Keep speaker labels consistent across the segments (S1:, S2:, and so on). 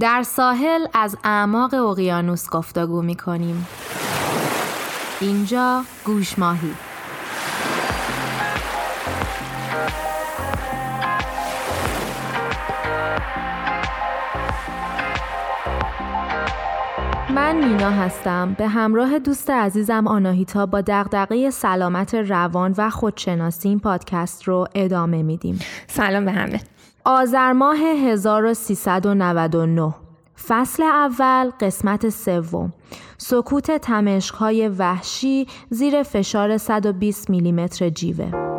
S1: در ساحل از اعماق اقیانوس گفتگو می کنیم. اینجا گوش ماهی. من مینا هستم. به همراه دوست عزیزم آناهیتا با دغدغه سلامت روان و خودشناسی این پادکست رو ادامه میدیم.
S2: سلام به همه.
S1: آذر ماه 1399 فصل اول قسمت سوم. سکوت تمشکهای وحشی زیر فشار 120 میلیمتر جیوه.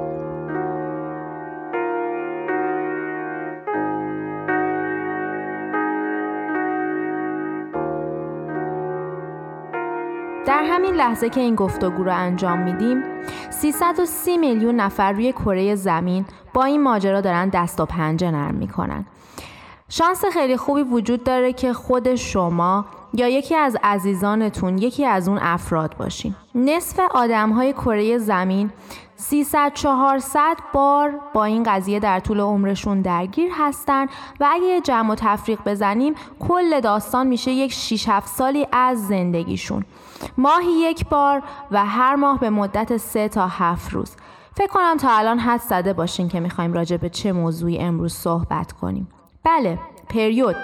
S1: همین لحظه که این گفتگو رو انجام میدیم 330 میلیون نفر روی کره زمین با این ماجرا دارن دست و پنجه نرم می‌کنن. شانس خیلی خوبی وجود داره که خود شما یا یکی از عزیزانتون یکی از اون افراد باشین. نصف آدم های کره زمین 300 400 بار با این قضیه در طول عمرشون درگیر هستن و اگه جمع و تفریق بزنیم کل داستان میشه یک 6 7 سالی از زندگیشون. ماهی یک بار و هر ماه به مدت 3 تا 7 روز. فکر کنم تا الان حد زده باشین که می‌خوایم راجع به چه موضوعی امروز صحبت کنیم. بله پریود.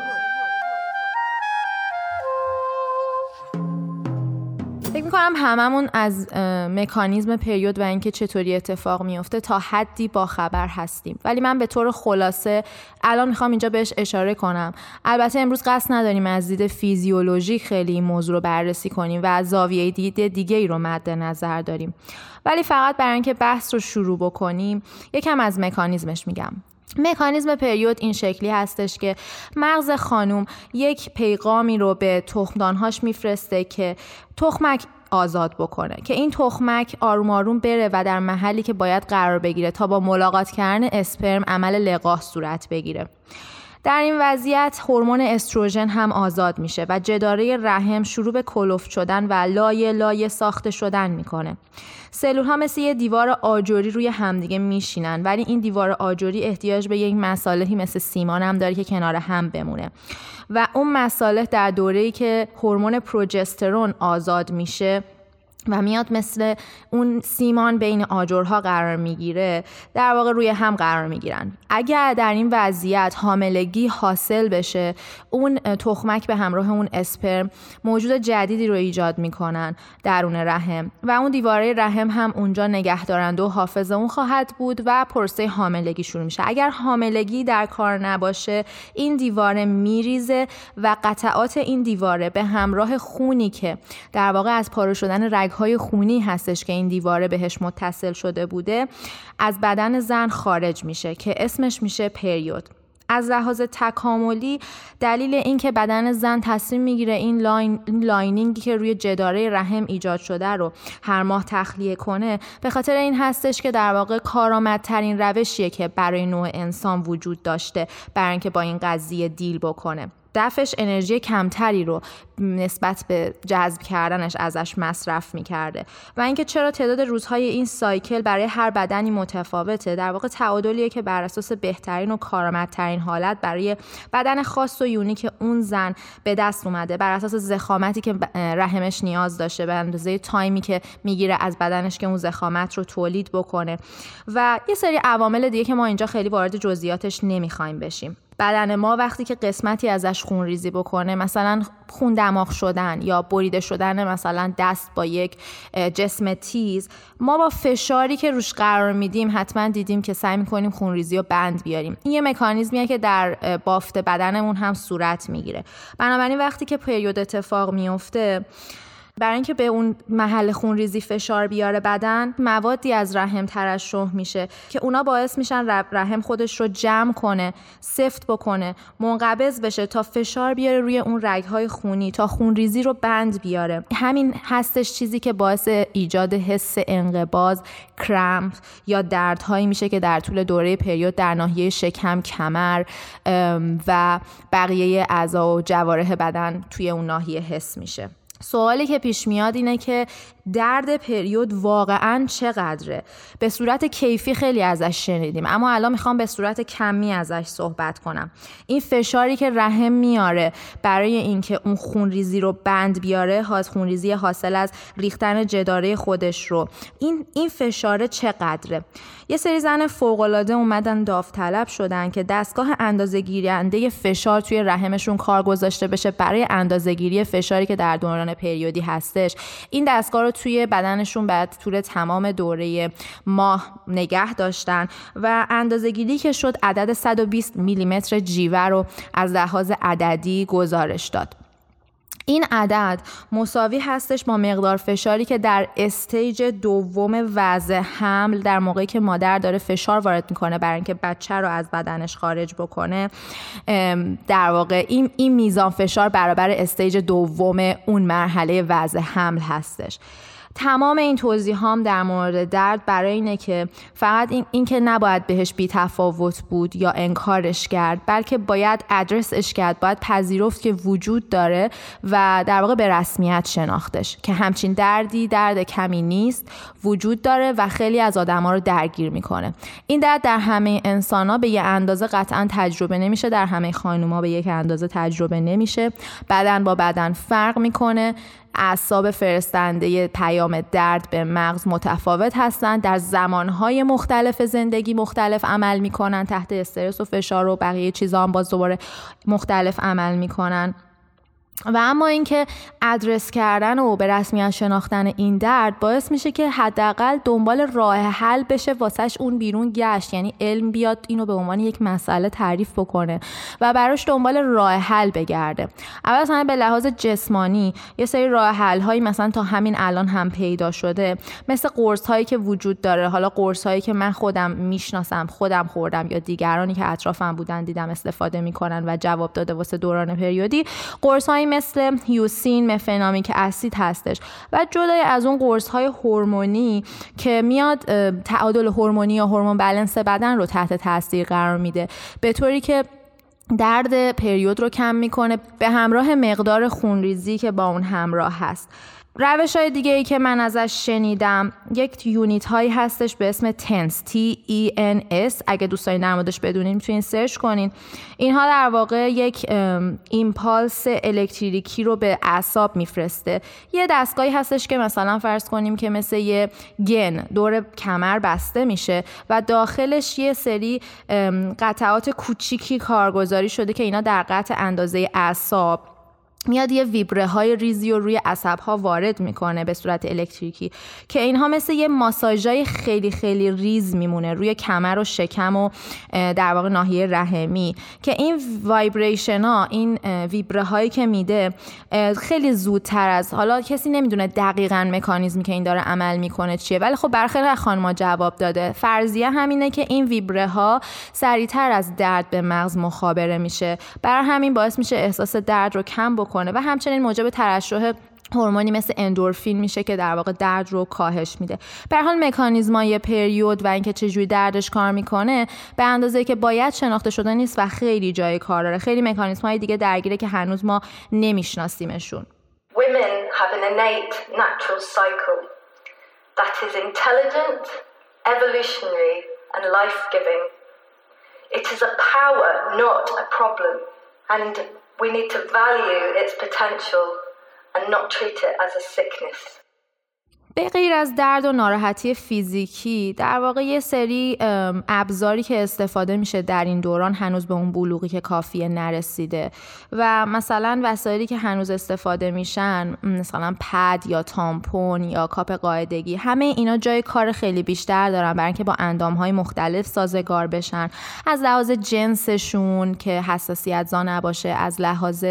S1: می‌کنم هممون از مکانیزم پریود و اینکه چطوری اتفاق میفته تا حدی با خبر هستیم. ولی من به طور خلاصه الان می‌خوام اینجا بهش اشاره کنم. البته امروز قصد نداریم از دید فیزیولوژی خیلی این موضوع رو بررسی کنیم و از زاویه دید دیگه ای رو مد نظر داریم. ولی فقط برای اینکه بحث رو شروع بکنیم یکم از مکانیزمش میگم. مکانیزم پریود این شکلی هستش که مغز خانوم یک پیغامی رو به تخمدانهاش میفرسته که تخمک آزاد بکنه. که این تخمک آروم آروم بره و در محلی که باید قرار بگیره تا با ملاقات کردن اسپرم عمل لقاح صورت بگیره. در این وضعیت هورمون استروژن هم آزاد میشه و جداره رحم شروع به کلوف شدن و لایه لایه ساخته شدن می‌کنه. سلول ها مثل یه دیوار آجوری روی همدیگه میشینن ولی این دیوار آجوری احتیاج به یک مصالحی مثل سیمان هم داره که کنار هم بمونه. و اون مصالح در دوره‌ای که هورمون پروژسترون آزاد میشه و میاد مثل اون سیمان بین آجرها قرار می‌گیره در واقع روی هم قرار می‌گیرن. اگر در این وضعیت حاملگی حاصل بشه اون تخمک به همراه اون اسپرم موجود جدیدی رو ایجاد می‌کنن درون رحم و اون دیواره رحم هم اونجا نگهدارنده و حافظ اون خواهد بود و پرسه حاملگی شروع میشه. اگر حاملگی در کار نباشه این دیواره میریزه و قطعات این دیواره به همراه خونی که در واقع از پاره شدن رگ های خونی هستش که این دیواره بهش متصل شده بوده از بدن زن خارج میشه که اسمش میشه پریود. از لحاظ تکاملی دلیل اینکه بدن زن تصمیم می‌گیره این line، lining ی که روی جداره رحم ایجاد شده رو هر ماه تخلیه کنه به خاطر این هستش که در واقع کارآمدترین روشیه که برای نوع انسان وجود داشته برای اینکه با این قضیه deal بکنه. دفعش انرژی کمتری رو نسبت به جذب کردنش ازش مصرف می‌کرده و اینکه چرا تعداد روزهای این سایکل برای هر بدنی متفاوته در واقع تعادلیه که بر اساس بهترین و کارآمدترین حالت برای بدن خاص و یونیک اون زن به دست اومده بر اساس زخامتی که رحمش نیاز داشته به اندازه تایمی که می‌گیره از بدنش که اون زخامت رو تولید بکنه. و یه سری عوامل دیگه که ما اینجا خیلی وارد جزئیاتش نمی‌خوایم بشیم. بدن ما وقتی که قسمتی ازش خون ریزی بکنه مثلا خون دماغ شدن یا بریده شدن مثلا دست با یک جسم تیز ما با فشاری که روش قرار میدیم حتما دیدیم که سعی می‌کنیم خون ریزی رو بند بیاریم. این یه مکانیزمیه که در بافت بدنمون هم صورت می‌گیره. بنابراین وقتی که پریود اتفاق میفته برای اینکه به اون محل خونریزی فشار بیاره بدن موادی از رحم ترشح میشه که اونا باعث میشن رحم خودش رو جمع کنه سفت بکنه منقبض بشه تا فشار بیاره روی اون رگهای خونی تا خونریزی رو بند بیاره. همین هستش چیزی که باعث ایجاد حس انقباز کرمپ یا دردهایی میشه که در طول دوره پریود در ناحیه شکم کمر و بقیه اعضا و جوارح بدن توی اون ناحیه حس میشه. سوالی که پیش میاد اینه که درد پریود واقعا چقدره؟ به صورت کیفی خیلی ازش شنیدیم اما الان می‌خوام به صورت کمی ازش صحبت کنم. این فشاری که رحم میاره برای اینکه اون خونریزی رو بند بیاره خونریزی حاصل از ریختن جداره خودش رو این این فشار چقدره؟ یه سری زن فوقالعاده اومدن داوطلب شدن که دستگاه اندازه گیرنده فشار توی رحمشون کار گذاشته بشه برای اندازهگیری فشاری که در دوران پریودی هستش. این دستگاه رو توی بدنشون بعد طول تمام دوره ماه نگه داشتن و اندازهگیری که شد عدد 120 میلیمتر جیوه رو از لحاظ عددی گزارش داد. این عدد مساوی هستش با مقدار فشاری که در stage دوم وضع حمل در موقعی که مادر داره فشار وارد می‌کنه برای اینکه بچه رو از بدنش خارج بکنه در واقع این, این میزان فشار برابر stage دوم اون مرحله وضع حمل هستش. تمام این توضیح هم در مورد درد برای اینه که فقط این, این که نباید بهش بی تفاوت بود یا انکارش کرد بلکه باید ادرسش کرد باید پذیرفت که وجود داره و در واقع به رسمیت شناختش که همچین دردی درد کمی نیست وجود داره و خیلی از آدما رو درگیر می‌کنه. این درد در همه انسان ها به یه اندازه قطعا تجربه نمیشه در همه خانوما به یک اندازه تجربه نمیشه. بدن با بدن فرق می‌کنه. اعصاب فرستنده پیام درد به مغز متفاوت هستند. در زمانهای مختلف زندگی مختلف عمل می‌کنن تحت استرس و فشار و بقیه چیزا هم باز دوباره مختلف عمل می‌کنن. و اما اینکه ادرس کردن و به رسمیت شناختن این درد باعث میشه که حداقل دنبال راه حل بشه واسش اون بیرون گشت. یعنی علم بیاد اینو به عنوان یک مسئله تعریف بکنه و براش دنبال راه حل بگرده. اول مثلا به لحاظ جسمانی یه سری راه حل هایی مثلا تا همین الان هم پیدا شده. مثل قرص هایی که وجود داره. حالا قرص هایی که من خودم می‌شناسم خودم خوردم یا دیگرانی که اطرافم بودن دیدم استفاده می‌کنن و جواب داده واسه دوران پریودی. قرص مثل هیوسین مفنامیک اسید هستش. و جدای از اون قرص های هورمونی که میاد تعادل هورمونی یا هورمون بلنس بدن رو تحت تاثیر قرار میده. به طوری که درد پریود رو کم می‌کنه به همراه مقدار خونریزی که با اون همراه هست. روش های دیگه ای که من ازش شنیدم یک unit هایی هستش به اسم TENS T E N S اگه دوستانی در موردش بدونین می‌تونین سرچ کنین. اینها در واقع یک impulse الکتریکی رو به اعصاب میفرسته. یه دستگاهی هستش که مثلا فرض کنیم که مثل یه گن دور کمر بسته میشه و داخلش یه سری قطعات کوچیکی کارگذاری شده که اینا در واقع اندازه اعصاب میاد یه ویبره های ریزی و روی عصب ها وارد می‌کنه به صورت الکتریکی که اینها مثل یه ماساژای خیلی خیلی ریز میمونه روی کمر و شکم و در واقع ناحیه رحمی که این vibration ها این ویبره هایی که میده خیلی زودتر از حالا کسی نمی‌دونه دقیقا مکانیزمی که این داره عمل می‌کنه چیه ولی خب برخی از خانم‌ها جواب داده. فرضیه همینه که این ویبره ها سریعتر از درد به مغز مخابره میشه. بر همین باعث میشه احساس درد رو کم بکنه. و همچنین موجب ترشح هورمونی مثل اندورفین میشه که در واقع درد رو کاهش میده. به حال مکانیزمای پریود و اینکه چجوری دردش کار می‌کنه به اندازه که باید شناخته شده نیست و خیلی جای کار داره. خیلی مکانیزم های دیگه درگیره که هنوز ما نمیشناسیمشون.
S2: And We need to value its potential and not treat it as a sickness.
S1: به غیر از درد و ناراحتی فیزیکی در واقع یه سری ابزاری که استفاده میشه در این دوران هنوز به اون بلوغی که کافیه نرسیده و مثلا وسایلی که هنوز استفاده میشن مثلا پد یا تامپون یا کاپ قاعدگی همه اینا جای کار خیلی بیشتر دارن برای اینکه با اندام های مختلف سازگار بشن. از لحاظ جنسشون که حساسیت زا نباشه از لحاظ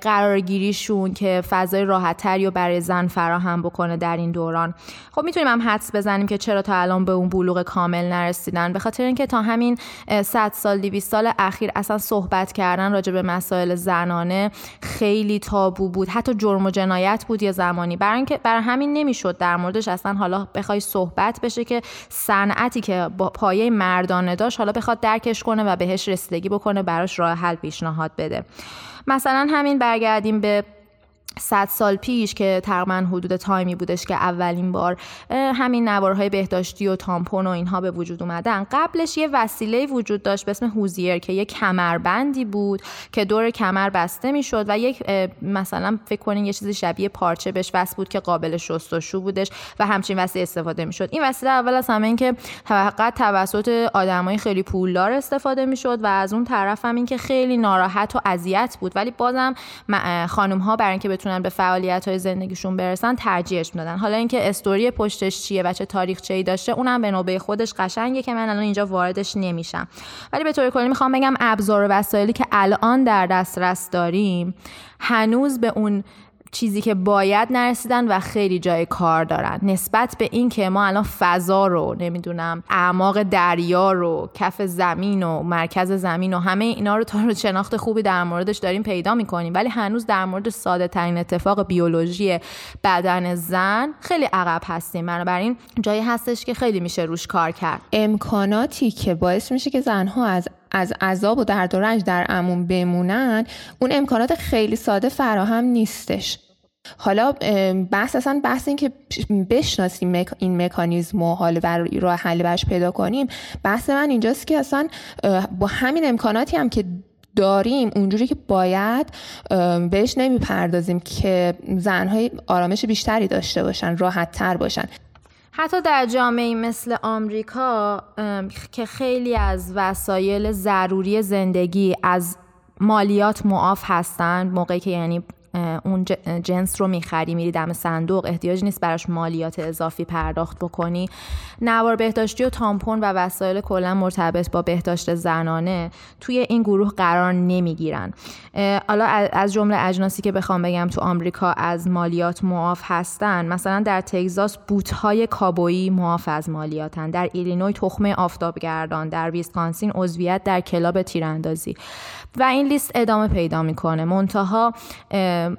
S1: قرارگیریشون که فضای راحتتری رو برای زن فراهم بکنه در این دوران. خب می‌تونیم هم حدس بزنیم که چرا تا الان به اون بلوغ کامل نرسیدن. به خاطر اینکه تا همین 100 سال 200 سال اخیر اصلا صحبت کردن راجع به مسائل زنانه خیلی تابو بود. حتی جرم و جنایت بود یه زمانی. برای اینکه برای همین نمی‌شد در موردش اصلا حالا بخوای صحبت بشه که صنعتی که با پایه مردانه داشت حالا بخواد درکش کنه و بهش رسیدگی بکنه براش راه حل پیشنهاد بده. مثلا همین برگردیم به صد سال پیش که تقریبا حدود تایمی بودش که اولین بار همین نوارهای بهداشتی و تامپون و اینها به وجود اومدن. قبلش یه وسیله وجود داشت به اسم هوزیر که یه کمربندی بود که دور کمر بسته می‌شد و یک مثلا فکر کنین یه چیزی شبیه پارچه بهش وصل بود که قابل شستشو بودش و همچین وسیله استفاده می‌شد. این وسیله اول از همه این که فقط توسط آدمای خیلی پولدار استفاده می‌شد و از اون طرف هم این که خیلی ناراحت و اذیت بود. ولی بازم خانم ها برای اینکه بتونن به فعالیت های زندگیشون برسن ترجیحش می‌دادن. حالا اینکه استوری پشتش چیه و چه تاریخچه ای داشته اونم به نوبه خودش قشنگه که من الان اینجا واردش نمیشم. ولی به طور کلی می‌خوام بگم ابزار و وسایلی که الان در دسترس داریم هنوز به اون چیزی که باید نرسیدن و خیلی جای کار دارن. نسبت به این که ما الان فضا رو نمی‌دونم اعماق دریا رو کف زمین و مرکز زمین و همه اینا رو تا رو شناخت خوبی در موردش داریم پیدا می‌کنیم. ولی هنوز در مورد ساده ترین اتفاق بیولوژی بدن زن خیلی عقب هستیم. بنابراین جایی هستش که خیلی میشه روش کار کرد.
S3: امکاناتی که باعث میشه که زنها از از عذاب و درد و رنج در امون بمونن اون امکانات خیلی ساده فراهم نیستش. حالا بحث اصلا بحث این که بشناسیم این مکانیزم و حال بر راه حل برش پیدا کنیم بحث من اینجاست که اصلا با همین امکاناتی هم که داریم اونجوری که باید بهش نمی‌پردازیم که زنهای آرامش بیشتری داشته باشن راحت تر باشن.
S1: حتی در جامعه مثل آمریکا که خیلی از وسایل ضروری زندگی از مالیات معاف هستند موقعی که یعنی اون جنس رو می‌خری میری دم صندوق احتیاج نیست براش مالیات اضافی پرداخت بکنی. نوار بهداشتی و تامپون و وسایل کلا مرتبط با بهداشت زنانه توی این گروه قرار نمی‌گیرن. حالا از جمله اجناسی که بخوام بگم تو آمریکا از مالیات معاف هستن مثلا در تگزاس بوتهای کابویی معاف از مالیاتن. در ایلینوی تخمه آفتابگردان در ویسکانسین عضویت در کلاب تیراندازی. و این لیست ادامه پیدا می‌کنه. منتها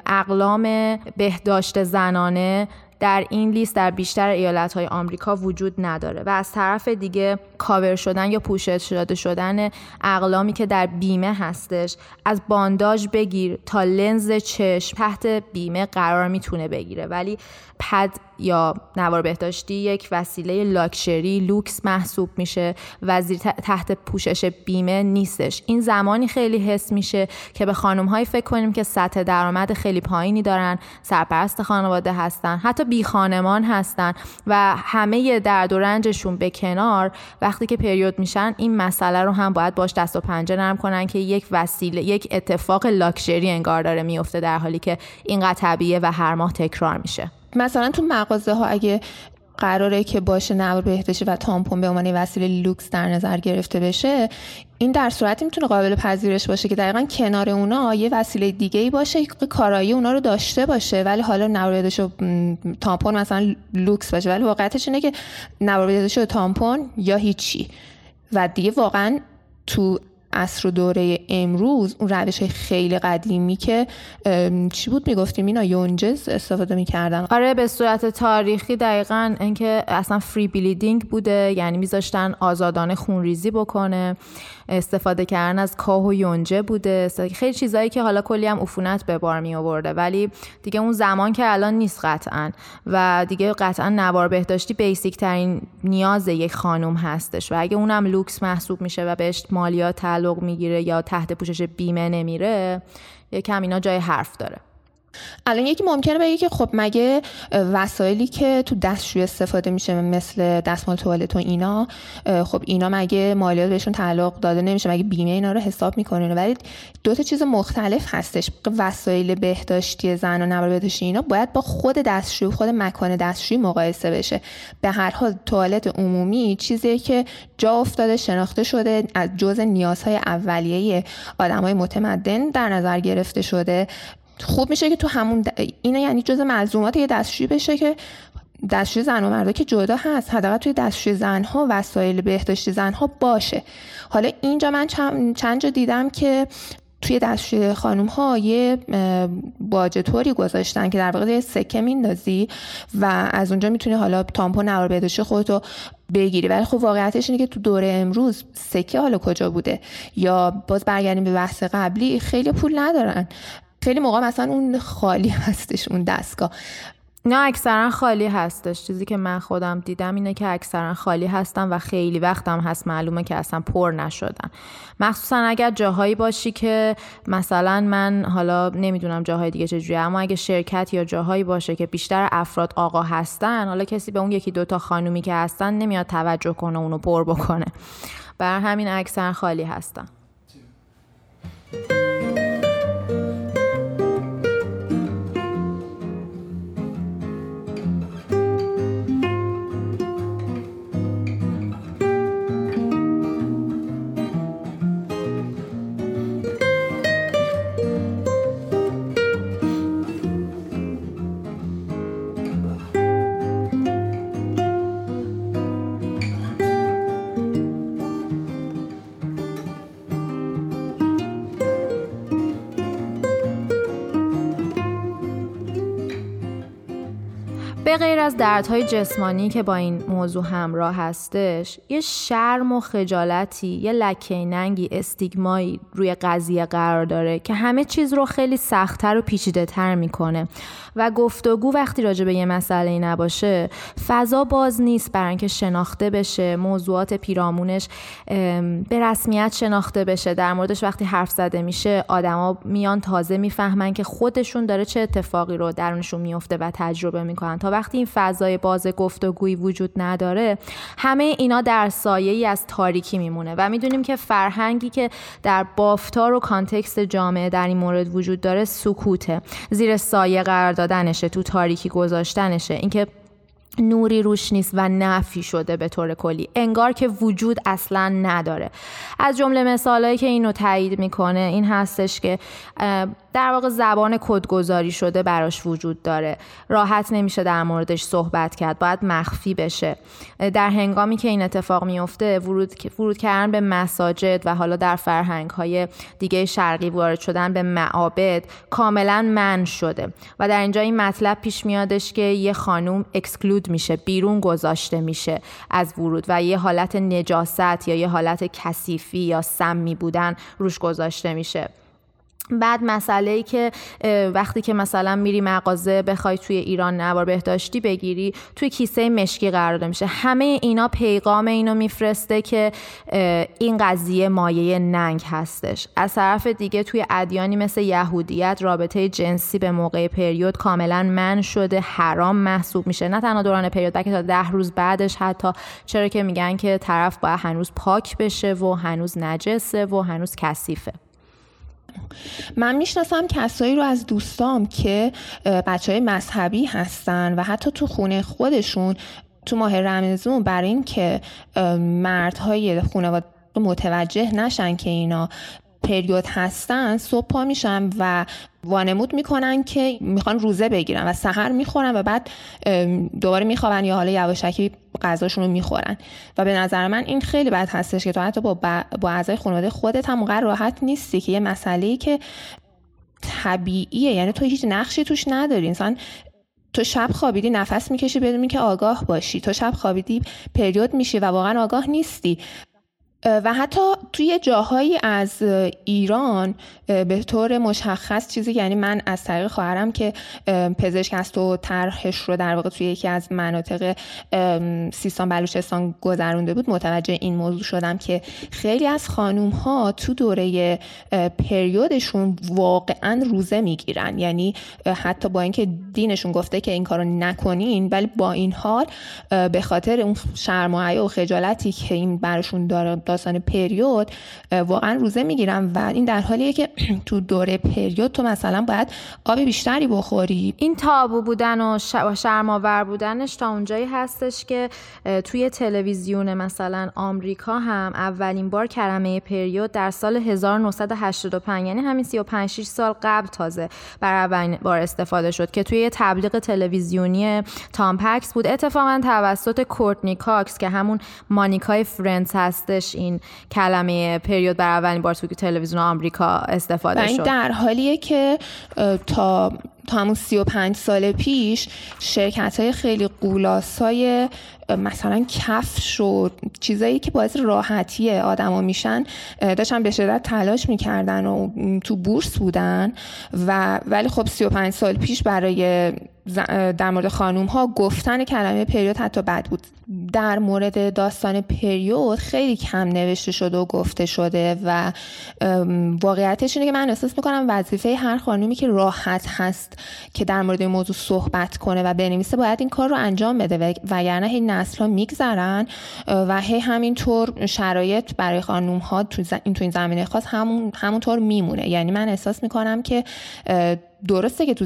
S1: اقلام بهداشت زنانه در این لیست در بیشتر ایالت های آمریکا وجود نداره و از طرف دیگه کاور شدن یا پوشش شده شدن اقلامی که در بیمه هستش از بانداژ بگیر تا لنز چشم تحت بیمه قرار می‌تونه بگیره. ولی پد یا نوار بهداشتی یک وسیله لاکچری لوکس محسوب میشه وزیر تحت پوشش بیمه نیستش. این زمانی خیلی حس میشه که به خانم های فکر کنیم که سطح درآمد خیلی پایینی دارن سرپرست خانواده هستن حتی بی خانمان هستن و همه درد و رنجشون به کنار. وقتی که پریود میشن این مسئله رو هم باید باش دست و پنجه نرم کنن که یک وسیله یک اتفاق لاکچری انگار داره میفته در حالی که اینقدر طبیعیه و هر ماه تکرار میشه.
S3: مثلا تو مغازه ها اگه قراره که باشه نوار بهداشتی و تامپون به عنوان وسیله لوکس در نظر گرفته بشه این در صورتی می‌تونه قابل پذیرش باشه که دقیقا کنار اونا یه وسیله دیگه ای باشه که کارایی اونا رو داشته باشه ولی حالا نوار بهداشتی و تامپون مثلا لوکس باشه. ولی واقعیتش اینه که نوار بهداشتی و تامپون یا هیچی. و دیگه واقعا تو عصر و دوره امروز اون روش خیلی قدیمی که چی بود می‌گفتیم اینا؟ یونجه استفاده می‌کردن.
S1: آره به صورت تاریخی دقیقا اینکه اصلا free bleeding بوده یعنی میذاشتن آزادانه خونریزی بکنه. استفاده کردن از کاه و یونجه بوده. خیلی چیزایی که حالا کلی هم عفونت به بار می آورده ولی دیگه اون زمان که الان نیست قطعا. و دیگه قطعا نوار بهداشتی basic ترین نیاز یک خانم هستش. و اگه اونم لوکس محسوب میشه و بهش مالیات تعلق می‌گیره یا تحت پوشش بیمه نمیره یکم اینا جای حرف داره.
S3: الان یکی ممکنه بگه که خب مگه وسایلی که تو دستشوی استفاده میشه مثل دستمال توالت و اینا خب اینا مگه مالیات بهشون تعلق داده نمیشه؟ مگه بیمه اینا رو حساب می‌کنه؟ ولی دو تا چیز مختلف هستش. وسایل بهداشتی زن و نوار بهداشتی اینا باید با خود دستشوی خود مکان دستشویی مقایسه بشه. به هر حال توالت عمومی چیزی که جا افتاده شناخته شده از جزء نیازهای اولیه آدمای متمدن در نظر گرفته شده. خوب میشه که تو همون د... اینا یعنی جز ملزومات یه دستشویی بشه که دستشوی زن و مردا که جدا هست حداقل توی دستشوی زنها وسایل بهداشتی زنها باشه. حالا اینجا من چند جا دیدم که توی دستشوی خانم ها یه باجه گذاشتن که در واقع یه سکه میندازی و از اونجا می‌تونی حالا تامپون نوار بهداشتی خودتو بگیری. ولی خب واقعیتش اینه که تو دوره امروز سکه حالا کجا بوده؟ یا باز برگردیم به بحث قبلی خیلی پول ندارن. خیلی موقع مثلا اون خالی هستش اون دستگاه.
S1: نه اکثرا خالی هستش. چیزی که من خودم دیدم اینه که اکثرا خالی هستن و خیلی وقتم هست. معلومه که اصلا پر نشدن مخصوصا اگر جاهایی باشی که مثلا من حالا نمی‌دونم جاهای دیگه چجوری اما اگه شرکت یا جاهایی باشه که بیشتر افراد آقا هستن حالا کسی به اون یکی دوتا خانومی که هستن نمیاد توجه کنه اونو پر بکنه. بر همین اکثرا خالی هستن دردهای جسمانی که با این موضوع همراه هستش یه شرم و خجالتی یه لکه ننگی استیگمایی روی قضیه قرار داره که همه چیز رو خیلی سختتر و پیچیده تر می‌کنه. و گفتگو وقتی راجع به یه مسئله نباشه فضا باز نیست برای اینکه شناخته بشه. موضوعات پیرامونش به رسمیت شناخته بشه. در موردش وقتی حرف زده میشه آدما میان تازه می‌فهمن که خودشون داره چه اتفاقی رو درونشون میفته و تجربه می‌کنن. تا وقتی این فضای باز گفتگویی وجود نداره همه اینا در سایه ای از تاریکی میمونه. و می‌دونیم که فرهنگی که در بافتار و کانتکست جامعه در این مورد وجود داره سکوته. زیر سایه قرار دادنشه تو تاریکی گذاشتنشه. اینکه نوری روش نیست و نفی شده به طور کلی. انگار که وجود اصلا نداره. از جمله مثالهایی که اینو تایید می‌کنه این هستش که در واقع زبان کدگذاری شده براش وجود داره. راحت نمیشه در موردش صحبت کرد. باید مخفی بشه. در هنگامی که این اتفاق میفته ورود, ورود کردن به مساجد و حالا در فرهنگ های دیگه شرقی وارد شدن به معابد کاملا من شده. و در اینجا این مطلب پیش میادش که یه خانوم اکسکلود میشه بیرون گذاشته میشه از ورود و یه حالت نجاست یا یه حالت کثیفی یا سمی بودن روش گذاشته میشه. بعد مسئله ای که وقتی که مثلا میری مغازه بخوای توی ایران نوار بهداشتی بگیری توی کیسه مشکی قرار داده میشه همه اینا پیغام اینو میفرسته که این قضیه مایه ننگ هستش. از طرف دیگه توی ادیانی مثل یهودیت رابطه جنسی به موقع پریود کاملا من شده حرام محسوب میشه. نه تنها دوران پریود بلکه تا ده روز بعدش حتی. چرا که میگن که طرف باید هنوز پاک بشه و هنوز نجسه و هنوز کثیفه.
S3: من می‌شناسم کسایی رو از دوستام که بچه های مذهبی هستن و حتی تو خونه خودشون تو ماه رمزون برای اینکه مردهای خانواده متوجه نشن که اینا پریود هستن صبح پا میشن و وانمود می‌کنن که می‌خوان روزه بگیرن و سحر می‌خورن و بعد دوباره میخوابن یا حالا یواشکی غذاشون رو می‌خورن. و به نظر من این خیلی بد هستش که تو حتی با, با اعضای خانواده خودت هم راحت نیستی که یه مسئله که طبیعیه. یعنی تو هیچ نقشی توش نداری. انسان تو شب خوابیدی نفس می‌کشی بدون که آگاه باشی. تو شب خوابیدی پریود میشی و واقعا آگاه نیستی. و حتی توی جاهایی از ایران به طور مشخص چیزی یعنی من از طریق خواهرم که پزشک است و طرحش رو در واقع توی یکی از مناطق سیستان بلوچستان گذرونده بود متوجه این موضوع شدم که خیلی از خانوم ها تو دوره پریودشون واقعا روزه می‌گیرن. یعنی حتی با اینکه دینشون گفته که این کارو نکنین ولی با این حال به خاطر اون شرم و خجالتی که این برشون داره داستان پریود واقعا روزه می‌گیرم و این در حالیه که تو دوره پریود تو مثلا باید آب بیشتری بخوری.
S1: این تابو بودن و شرماور بودنش تا اونجایی هستش که توی تلویزیون مثلا آمریکا هم اولین بار کلمه پریود در سال 1985 یعنی همین 35 6 سال قبل تازه برا اولین بار استفاده شد که توی تبلیغ تلویزیونی Tampax بود. اتفاقا توسط کورتنی کاکس که همون مانیکای Friends هستش این کلمه پریود برا اولین بار توی تلویزیون آمریکا استفاده شد.
S3: در حالیه که تا تا همون 35 سال پیش شرکت های خیلی قولاسای مثلا کفش و چیزایی که باعث راحتی آدما میشن داشتن به شدت تلاش می‌کردن و تو بورس بودن و ولی خب 35 سال پیش برای در مورد خانوم ها گفتن کلمه پریود حتی بد بود. در مورد داستان پریود خیلی کم نوشته شده و گفته شده و واقعیتش اینه که من احساس می‌کنم وظیفه هر خانومی که راحت هست که در مورد این موضوع صحبت کنه و بنویسه باید این کار رو انجام بده وگرنه هی نسل ها میگذرن و هی همینطور شرایط برای خانوم ها تو این زمینه خاص همون همونطور میمونه. یعنی من احساس می‌کنم که درسته که تو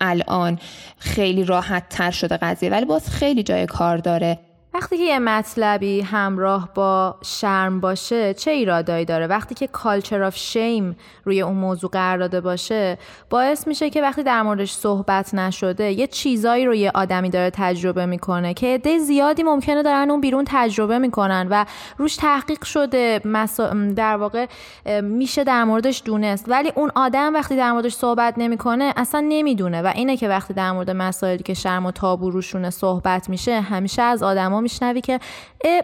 S3: الان خیلی راحت تر شده قضیه ولی باز خیلی جای کار داره.
S1: وقتی که یه مطلبی همراه با شرم باشه چه ایرادایی داره؟ وقتی که کالچر آف شیم روی اون موضوع قرار داده باشه باعث میشه که وقتی در موردش صحبت نشده یه چیزایی رو یه آدمی داره تجربه می‌کنه که عده زیادی ممکنه دارن اون بیرون تجربه می‌کنن و روش تحقیق شده در واقع میشه در موردش دونست. ولی اون آدم وقتی در موردش صحبت نمی‌کنه اصلا نمی‌دونه. و اینه که وقتی در مورد مسائلی که شرم و تابو روشونه صحبت میشه همیشه از آدما میشنوی که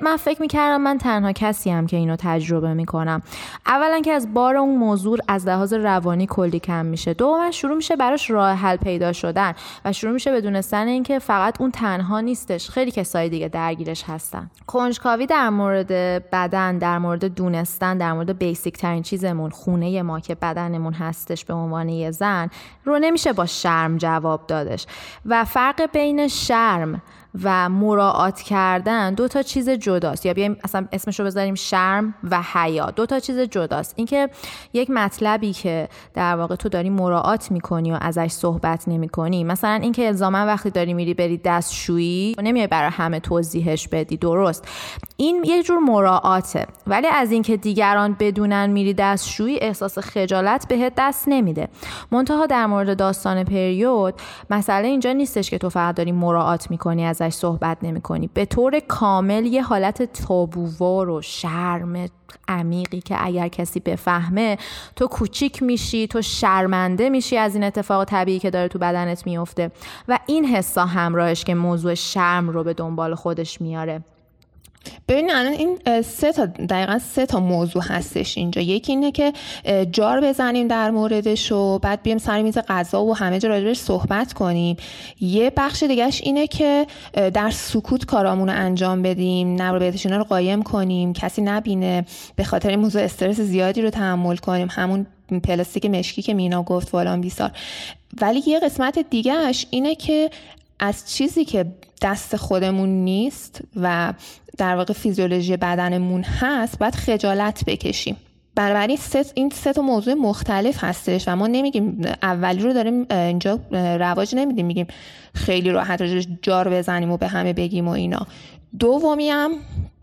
S1: من فکر می‌کردم من تنها کسی هم که اینو تجربه می‌کنم. اولا که از بار اون موضوع از لحاظ روانی کلی کم میشه. دوما شروع میشه براش راه حل پیدا شدن و شروع میشه به دونستن اینکه فقط اون تنها نیستش. خیلی کسای دیگه درگیرش هستن. کنجکاوی در مورد بدن در مورد دونستن در مورد بیسیک ترین چیزمون خونه ما که بدنمون هستش به عنوان یه زن رو نمیشه با شرم جواب دادش. و فرق بین شرم و مراعات کردن دو تا چیز جداست. یا بیایم اصلا اسمشو بذاریم شرم و حیا. دو تا چیز جداست. اینکه یک مطلبی که در واقع تو داری مراعات می‌کنی و ازش صحبت نمی‌کنی مثلا اینکه الزاما وقتی داری میری بری دستشویی نمیای برای همه توضیحش بدی. درست. این یه جور مراعاته. ولی از اینکه دیگران بدونن میری دستشویی احساس خجالت بهت دست نمیده. منتها در مورد داستان پریود مسئله اینجا نیستش که تو فقط داری مراعات می‌کنی ازش صحبت نمی کنی به طور کامل یه حالت تابووار و شرم عمیقی که اگر کسی بفهمه تو کوچیک میشی تو شرمنده میشی از این اتفاق طبیعی که داره تو بدنت میفته و این حسا همراهش که موضوع شرم رو به دنبال خودش میاره.
S3: ببینید الان این سه تا دقیقا سه تا موضوع هستش اینجا. یکی اینه که جار بزنیم در موردش و بعد بیم سر میز غذا و همه جا راجبش صحبت کنیم. یه بخش دیگهش اینه که در سکوت کارامون رو انجام بدیم نبر رو قایم کنیم کسی نبینه به خاطر این موضوع استرس زیادی رو تحمل کنیم. همون پلاستیک مشکی که مینا گفت فلان بیسار. ولی یه قسمت دیگهش اینه که از چیزی که دست خودمون نیست و در واقع فیزیولوژی بدنمون هست باید خجالت بکشیم. بنابراین این سه تا موضوع مختلف هستش و ما نمیگیم اولی رو داریم اینجا رواج نمیدیم میگیم خیلی راحت جار بزنیم و به همه بگیم و اینا. دومی هم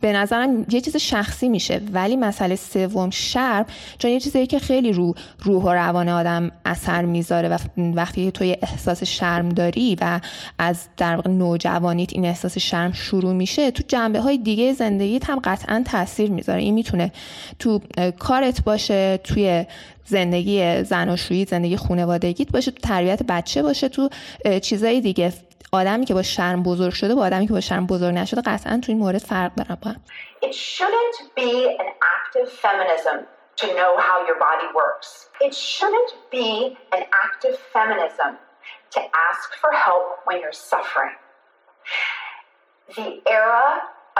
S3: به نظرم یه چیز شخصی میشه ولی مسئله سوم شرم چون یه چیزی که خیلی رو روح و روان آدم اثر می‌ذاره و وقتی تو یه احساس شرم داری و از در نوجوانیت این احساس شرم شروع میشه تو جنبه های دیگه زندگیت هم قطعا تاثیر می‌ذاره. این می‌تونه تو کارت باشه توی زندگی زناشویی زندگی خانوادگیت باشه تو تربیت بچه باشه تو چیزای دیگه. آدمی که با شرم بزرگ شده با آدمی که با شرم بزرگ نشده قطعا تو این مورد فرق دارن با
S4: It shouldn't be an active feminism to know how your body works. It shouldn't be an active feminism to ask for help when you're suffering. The era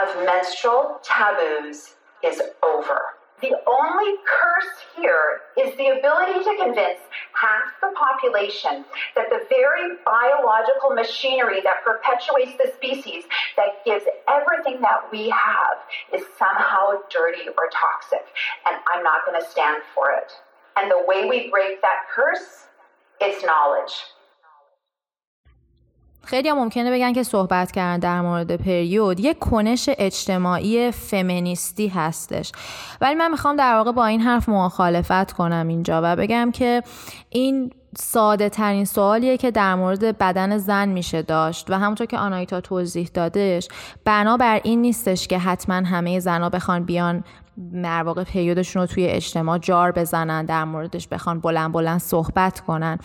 S4: of menstrual taboos is over. The only curse here is the ability to convince half the population that the very biological machinery that perpetuates the species, that gives everything that we have, is somehow dirty or toxic. And I'm not going to stand for it. And the way we break that curse is knowledge.
S1: خیلی ممکنه بگن که صحبت کردن در مورد پریود یک کنش اجتماعی فمینیستی هستش. ولی من می‌خوام در واقع با این حرف مخالفت کنم اینجا و بگم که این ساده ترین سوالیه که در مورد بدن زن میشه داشت و همونطور که آنایتا توضیح دادش بنا بر این نیستش که حتما همه زنها بخوان بیان در واقع رو توی اجتماع جار بزنن در موردش بخوان بلند بلند صحبت کنن.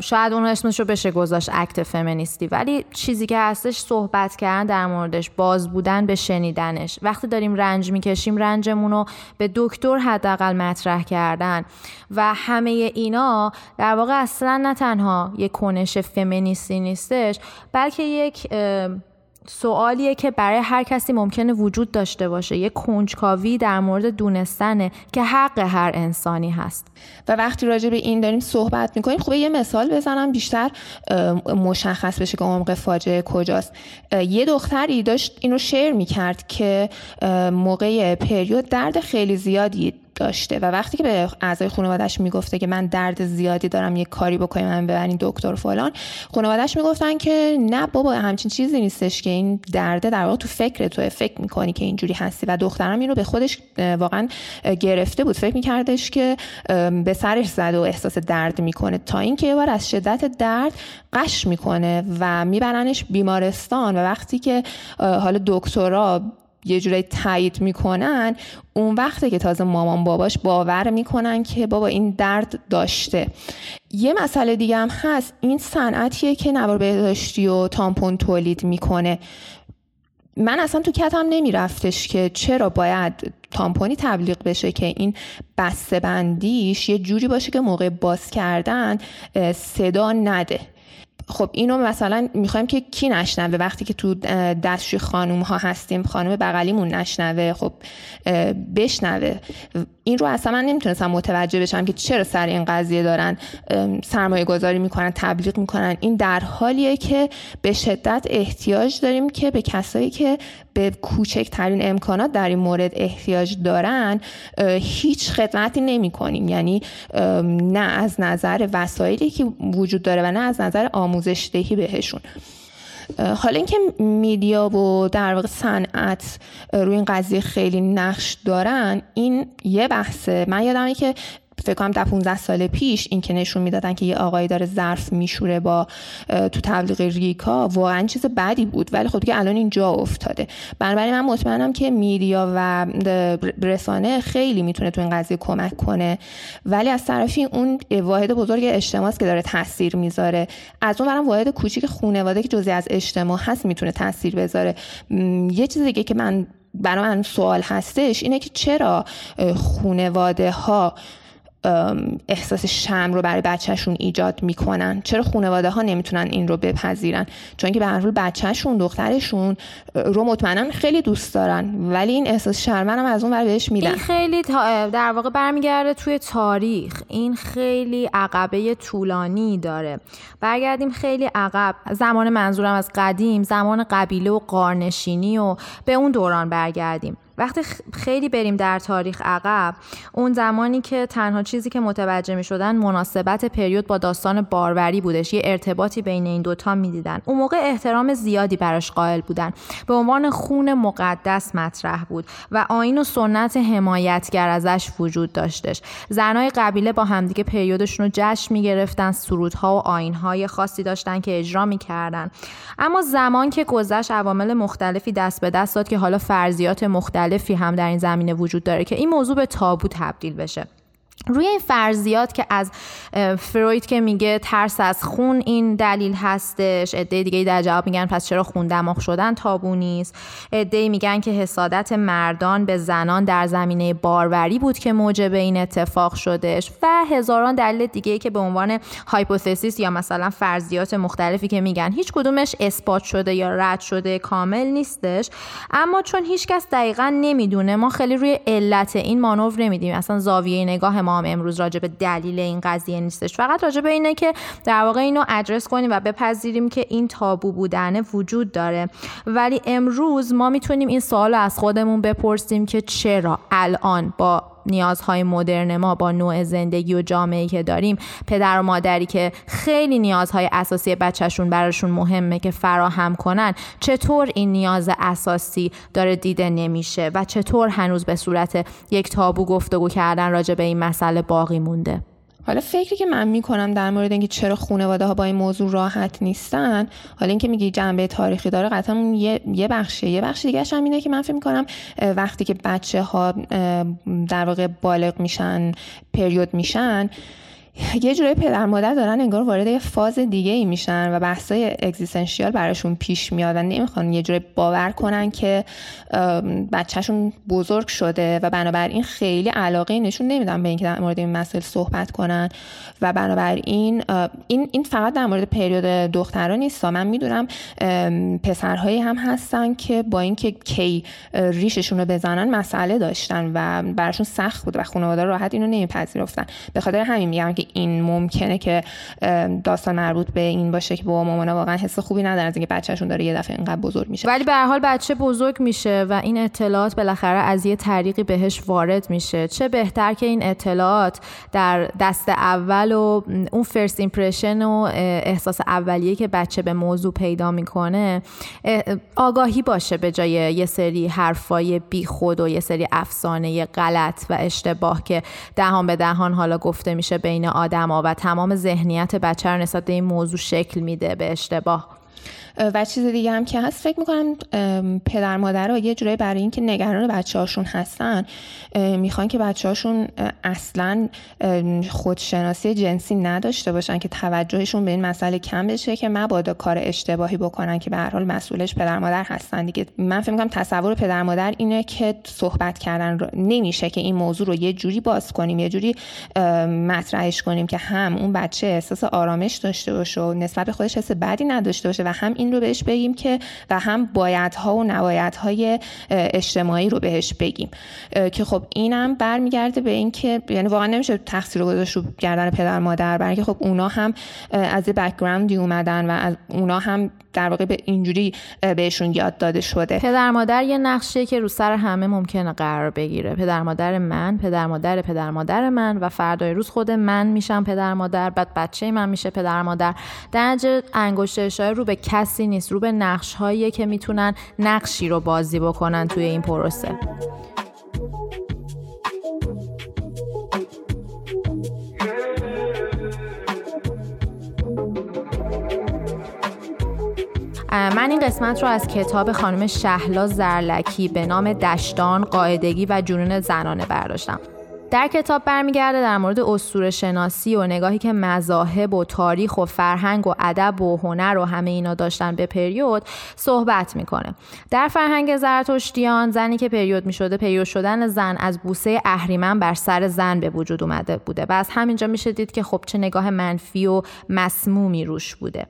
S1: شاید اون اسمش رو بشه گذاشت اکت فمینیستی. ولی چیزی که هستش صحبت کردن در موردش باز بودن به شنیدنش. وقتی داریم رنج می‌کشیم رنجمون رو به دکتر حداقل مطرح کردن. و همه اینا در واقع اصلا نه تنها یک کنش فمینیستی نیستش بلکه یک سوالیه که برای هر کسی ممکنه وجود داشته باشه. یه کنجکاوی در مورد دونستنه که حق هر انسانی هست.
S3: و وقتی راجع به این داریم صحبت می‌کنیم خوبه یه مثال بزنم بیشتر مشخص بشه که عمق فاجعه کجاست. یه دختری داشت اینو شیر می‌کرد که موقع پریود درد خیلی زیادی داشته. و وقتی که به اعضای خانوادهش می‌گفته که من درد زیادی دارم یه کاری بکنیم من ببرین دکتر فلان خانوادهش می‌گفتن که نه بابا همچین چیزی نیستش که این درده در واقع تو فکر تو فکر می‌کنی که اینجوری هستی. و دخترم اینو به خودش واقعا گرفته بود. فکر میکردش که به سرش زده و احساس درد می‌کنه. تا اینکه یه بار از شدت درد قش می‌کنه و میبرنش بیمارستان. و وقتی که حالا دکترا یه جورایی تایید می‌کنن اون وقته که تازه مامان باباش باور می‌کنن که بابا این درد داشته. یه مسئله دیگه هم هست این صنعتیه که نوار بهداشتی و تامپون تولید می‌کنه. من اصلا تو کتم نمیرفتش که چرا باید تامپونی تبلیغ بشه که این بسته بندیش یه جوری باشه که موقع باز کردن صدا نده. خب اینو مثلا می‌خوایم که کی نشنوه؟ وقتی که تو دستشوی خانوم ها هستیم خانم بغلیمون نشنوه خب بشنوه. این رو اصلا من نمی‌تونستم متوجه بشم که چرا سر این قضیه دارن سرمایه گذاری می‌کنن تبلیغ می‌کنن. این در حالیه که به شدت احتیاج داریم که به کسایی که به کوچکترین امکانات در این مورد احتیاج دارن هیچ خدمتی نمی کنیم یعنی نه از نظر وسایلی که وجود داره و نه از نظر آموزش دهی بهشون. حالا اینکه میدیا و در واقع صنعت روی این قضیه خیلی نقش دارن این یه بحثه. من یادمه که فکر کنم در 15 سال پیش این که نشون می‌دادن که یه آقایی داره ظرف میشوره با تو تبلیغ ریکا واقعا چیز بدی بود. ولی خب دیگه الان اینجا افتاده. بنابراین من مطمئنم که میدیا و رسانه خیلی می‌تونه تو این قضیه کمک کنه. ولی از طرفی اون واحد بزرگ اجتماع که داره تاثیر می‌ذاره از اون برم واحد کوچیک خانواده که جزئی از اجتماع هست می‌تونه تاثیر بذاره. یه چیز دیگه که من برای من سوال هستش اینه که چرا خانواده ها احساس شم رو برای بچهشون ایجاد می‌کنن. چرا خانواده ها نمی‌تونن این رو بپذیرن؟ چون که به هر حال بچهشون دخترشون رو مطمئنا خیلی دوست دارن. ولی این احساس شرم هم از اون ور بهش میدن این
S1: خیلی در واقع برمیگرده توی تاریخ. این خیلی عقبه طولانی داره. برگردیم خیلی عقب. زمان منظورم از قدیم زمان قبیله و قارنشینی و به اون دوران برگردیم. وقتی خیلی بریم در تاریخ عقب اون زمانی که تنها چیزی که متوجه می شدن مناسبت پریود با داستان باروری بودش یه ارتباطی بین این دوتا می‌دیدن. اون موقع احترام زیادی براش قائل بودن. به عنوان خون مقدس مطرح بود و آین و سنت حمایتگر ازش وجود داشتش. زنای قبیله با همدیگه پریودشون رو جشن می‌گرفتن سرودها و آینهای خاصی داشتن که اجرا می‌کردن. اما زمان که گذشت عوامل مختلفی دست به دست داد که حالا فرضیات مختلف مختلفی هم در این زمینه وجود داره که این موضوع به تابو تبدیل بشه. روی این فرضیات که از فروید که میگه ترس از خون این دلیل هستش عده دیگه در جواب میگن پس چرا خون دماغ شدن تابو نیست؟ عده میگن که حسادت مردان به زنان در زمینه باروری بود که موجب این اتفاق شدش و هزاران دلیل دیگه که به عنوان هایپوتزیس یا مثلا فرضیات مختلفی که میگن هیچ کدومش اثبات شده یا رد شده کامل نیستش. اما چون هیچکس دقیقا نمی‌دونه ما خیلی روی علت این مانور نمیدیم. اصلا زاویه نگاه ما هم امروز راجع به دلیل این قضیه نیستش. فقط راجع به اینه که در واقع اینو ادرس کنیم و بپذیریم که این تابو بودنه وجود داره. ولی امروز ما می‌تونیم این سوال از خودمون بپرسیم که چرا الان با نیازهای مدرن ما با نوع زندگی و جامعه که داریم پدر و مادری که خیلی نیازهای اساسی بچهشون براشون مهمه که فراهم کنن چطور این نیاز اساسی داره دیده نمیشه و چطور هنوز به صورت یک تابو گفتگو کردن راجع به این مسئله باقی مونده؟
S3: حالا فکری که من می‌کنم در مورد اینکه چرا خانواده ها با این موضوع راحت نیستن حالا اینکه میگی جنبه تاریخی داره قطعا یه یه بخشه. یه بخش دیگه هم اینه که من فکر می‌کنم وقتی که بچه ها در واقع بالغ میشن پریود میشن یه جوری پدر مادر دارن انگار وارد یه فاز دیگه ای میشن و بحثای اگزیستنشیال براشون پیش میاد و نمی‌خوان یه جوری باور کنن که بچهشون بزرگ شده و بنابراین خیلی علاقه نشون نمیدن به اینکه در مورد این مسئله صحبت کنن و بنابراین این این فقط در مورد پریود دخترها نیست. من می‌دونم پسرهایی هم هستن که با اینکه کی ریششون رو بزنن مسئله داشتن و براشون سخت بود و خانواده راحت اینو نمیپذیرفتن. به خاطر همین میگم که این ممکنه که داستان مربوط به این باشه که بابا مامانا واقعا حس خوبی ندارن از اینکه بچهشون داره یه دفعه اینقدر بزرگ میشه.
S1: ولی به حال بچه بزرگ میشه و این اطلاعات بالاخره از یه طریقی بهش وارد میشه. چه بهتر که این اطلاعات در دست اول و اون فرست ایمپرشن و احساس اولیه که بچه به موضوع پیدا می‌کنه آگاهی باشه به جای یه سری حرفای بیخود و یه سری افسانه غلط و اشتباه که دهان به دهان حالا گفته میشه بین آدما و تمام ذهنیت بچه رو نسبت به این موضوع شکل میده به اشتباه.
S3: و چیز دیگه هم که هست فکر می‌کنم پدر مادر ها یه جورایی برای اینکه نگران بچه هاشون هستن می‌خوان که بچه هاشون اصلا خودشناسی جنسی نداشته باشن که توجهشون به این مسئله کم بشه که مبادا کار اشتباهی بکنن که به هر حال مسئولش پدر مادر هستن دیگه. من فکر می‌کنم تصور پدر مادر اینه که صحبت کردن نمیشه که این موضوع رو یه جوری باز کنیم یه جوری مطرحش کنیم که هم اون بچه احساس آرامش داشته باشه و نسبت به خودش حس بدی نداشته باشه و هم این رو بهش بگیم که و هم بایدها و نبایدهای اجتماعی رو بهش بگیم. که خب اینم برمیگرده به اینکه یعنی واقعا نمیشه تقصیر رو گذاشت رو گردن پدر مادر برای اینکه خب اونا هم از بکگراندی اومدن و از اونا هم در واقع به اینجوری بهشون یاد داده شده.
S1: پدر مادر یه نقشه که رو سر همه ممکنه قرار بگیره. پدر مادر من پدر مادر پدر مادر من و فردای روز خود من میشم پدر مادر بعد بچه من میشه پدر مادر. در انگشت اشاره رو به کسی نیست رو به نقش هایی که می‌تونن نقشی رو بازی بکنن توی این پروسه من این قسمت رو از کتاب خانم شهلا زرلکی به نام دشتان، قاعدگی و جنون زنانه برداشتم. در کتاب برمیگرده در مورد اسطوره شناسی و نگاهی که مذاهب و تاریخ و فرهنگ و ادب و هنر و همه اینا داشتن به پریود صحبت می‌کنه. در فرهنگ زرتشتیان زنی که پریود می‌شده پریود شدن زن از بوسه اهریمن بر سر زن به وجود اومده بوده. و از همینجا میشه دید که خب چه نگاه منفی و مسمومی روش بوده.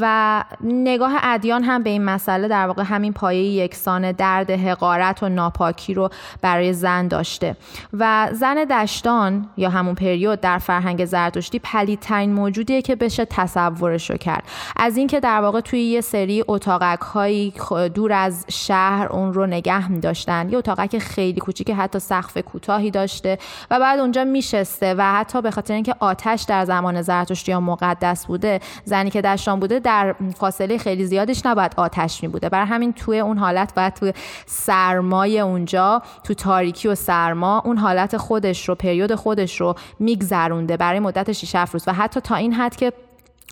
S1: و نگاه ادیان هم به این مسئله در واقع همین پایه یکسان درد حقارت و ناپاکی رو برای زن داشته. و زن دشتان یا همون پریود در فرهنگ زرتشتی پلیدترین موجودیه که بشه تصورش رو کرد. از اینکه در واقع توی یه سری اتاقک هایی دور از شهر اون رو نگه می داشتن یه اتاقک خیلی کوچیک حتی سقف کوتاهی داشته و بعد اونجا میشسته و حتی به خاطر اینکه آتش در زمان زرتشتی یا مقدس بوده زنی که دشتان بوده در فاصله خیلی زیادش نباید آتش می بوده برای همین توی اون حالت باید توی سرمای اونجا تو تاریکی و سرما اون حالت خود خودش رو پریود خودش رو میگذرونده برای مدت 6 روز. و حتی تا این حد که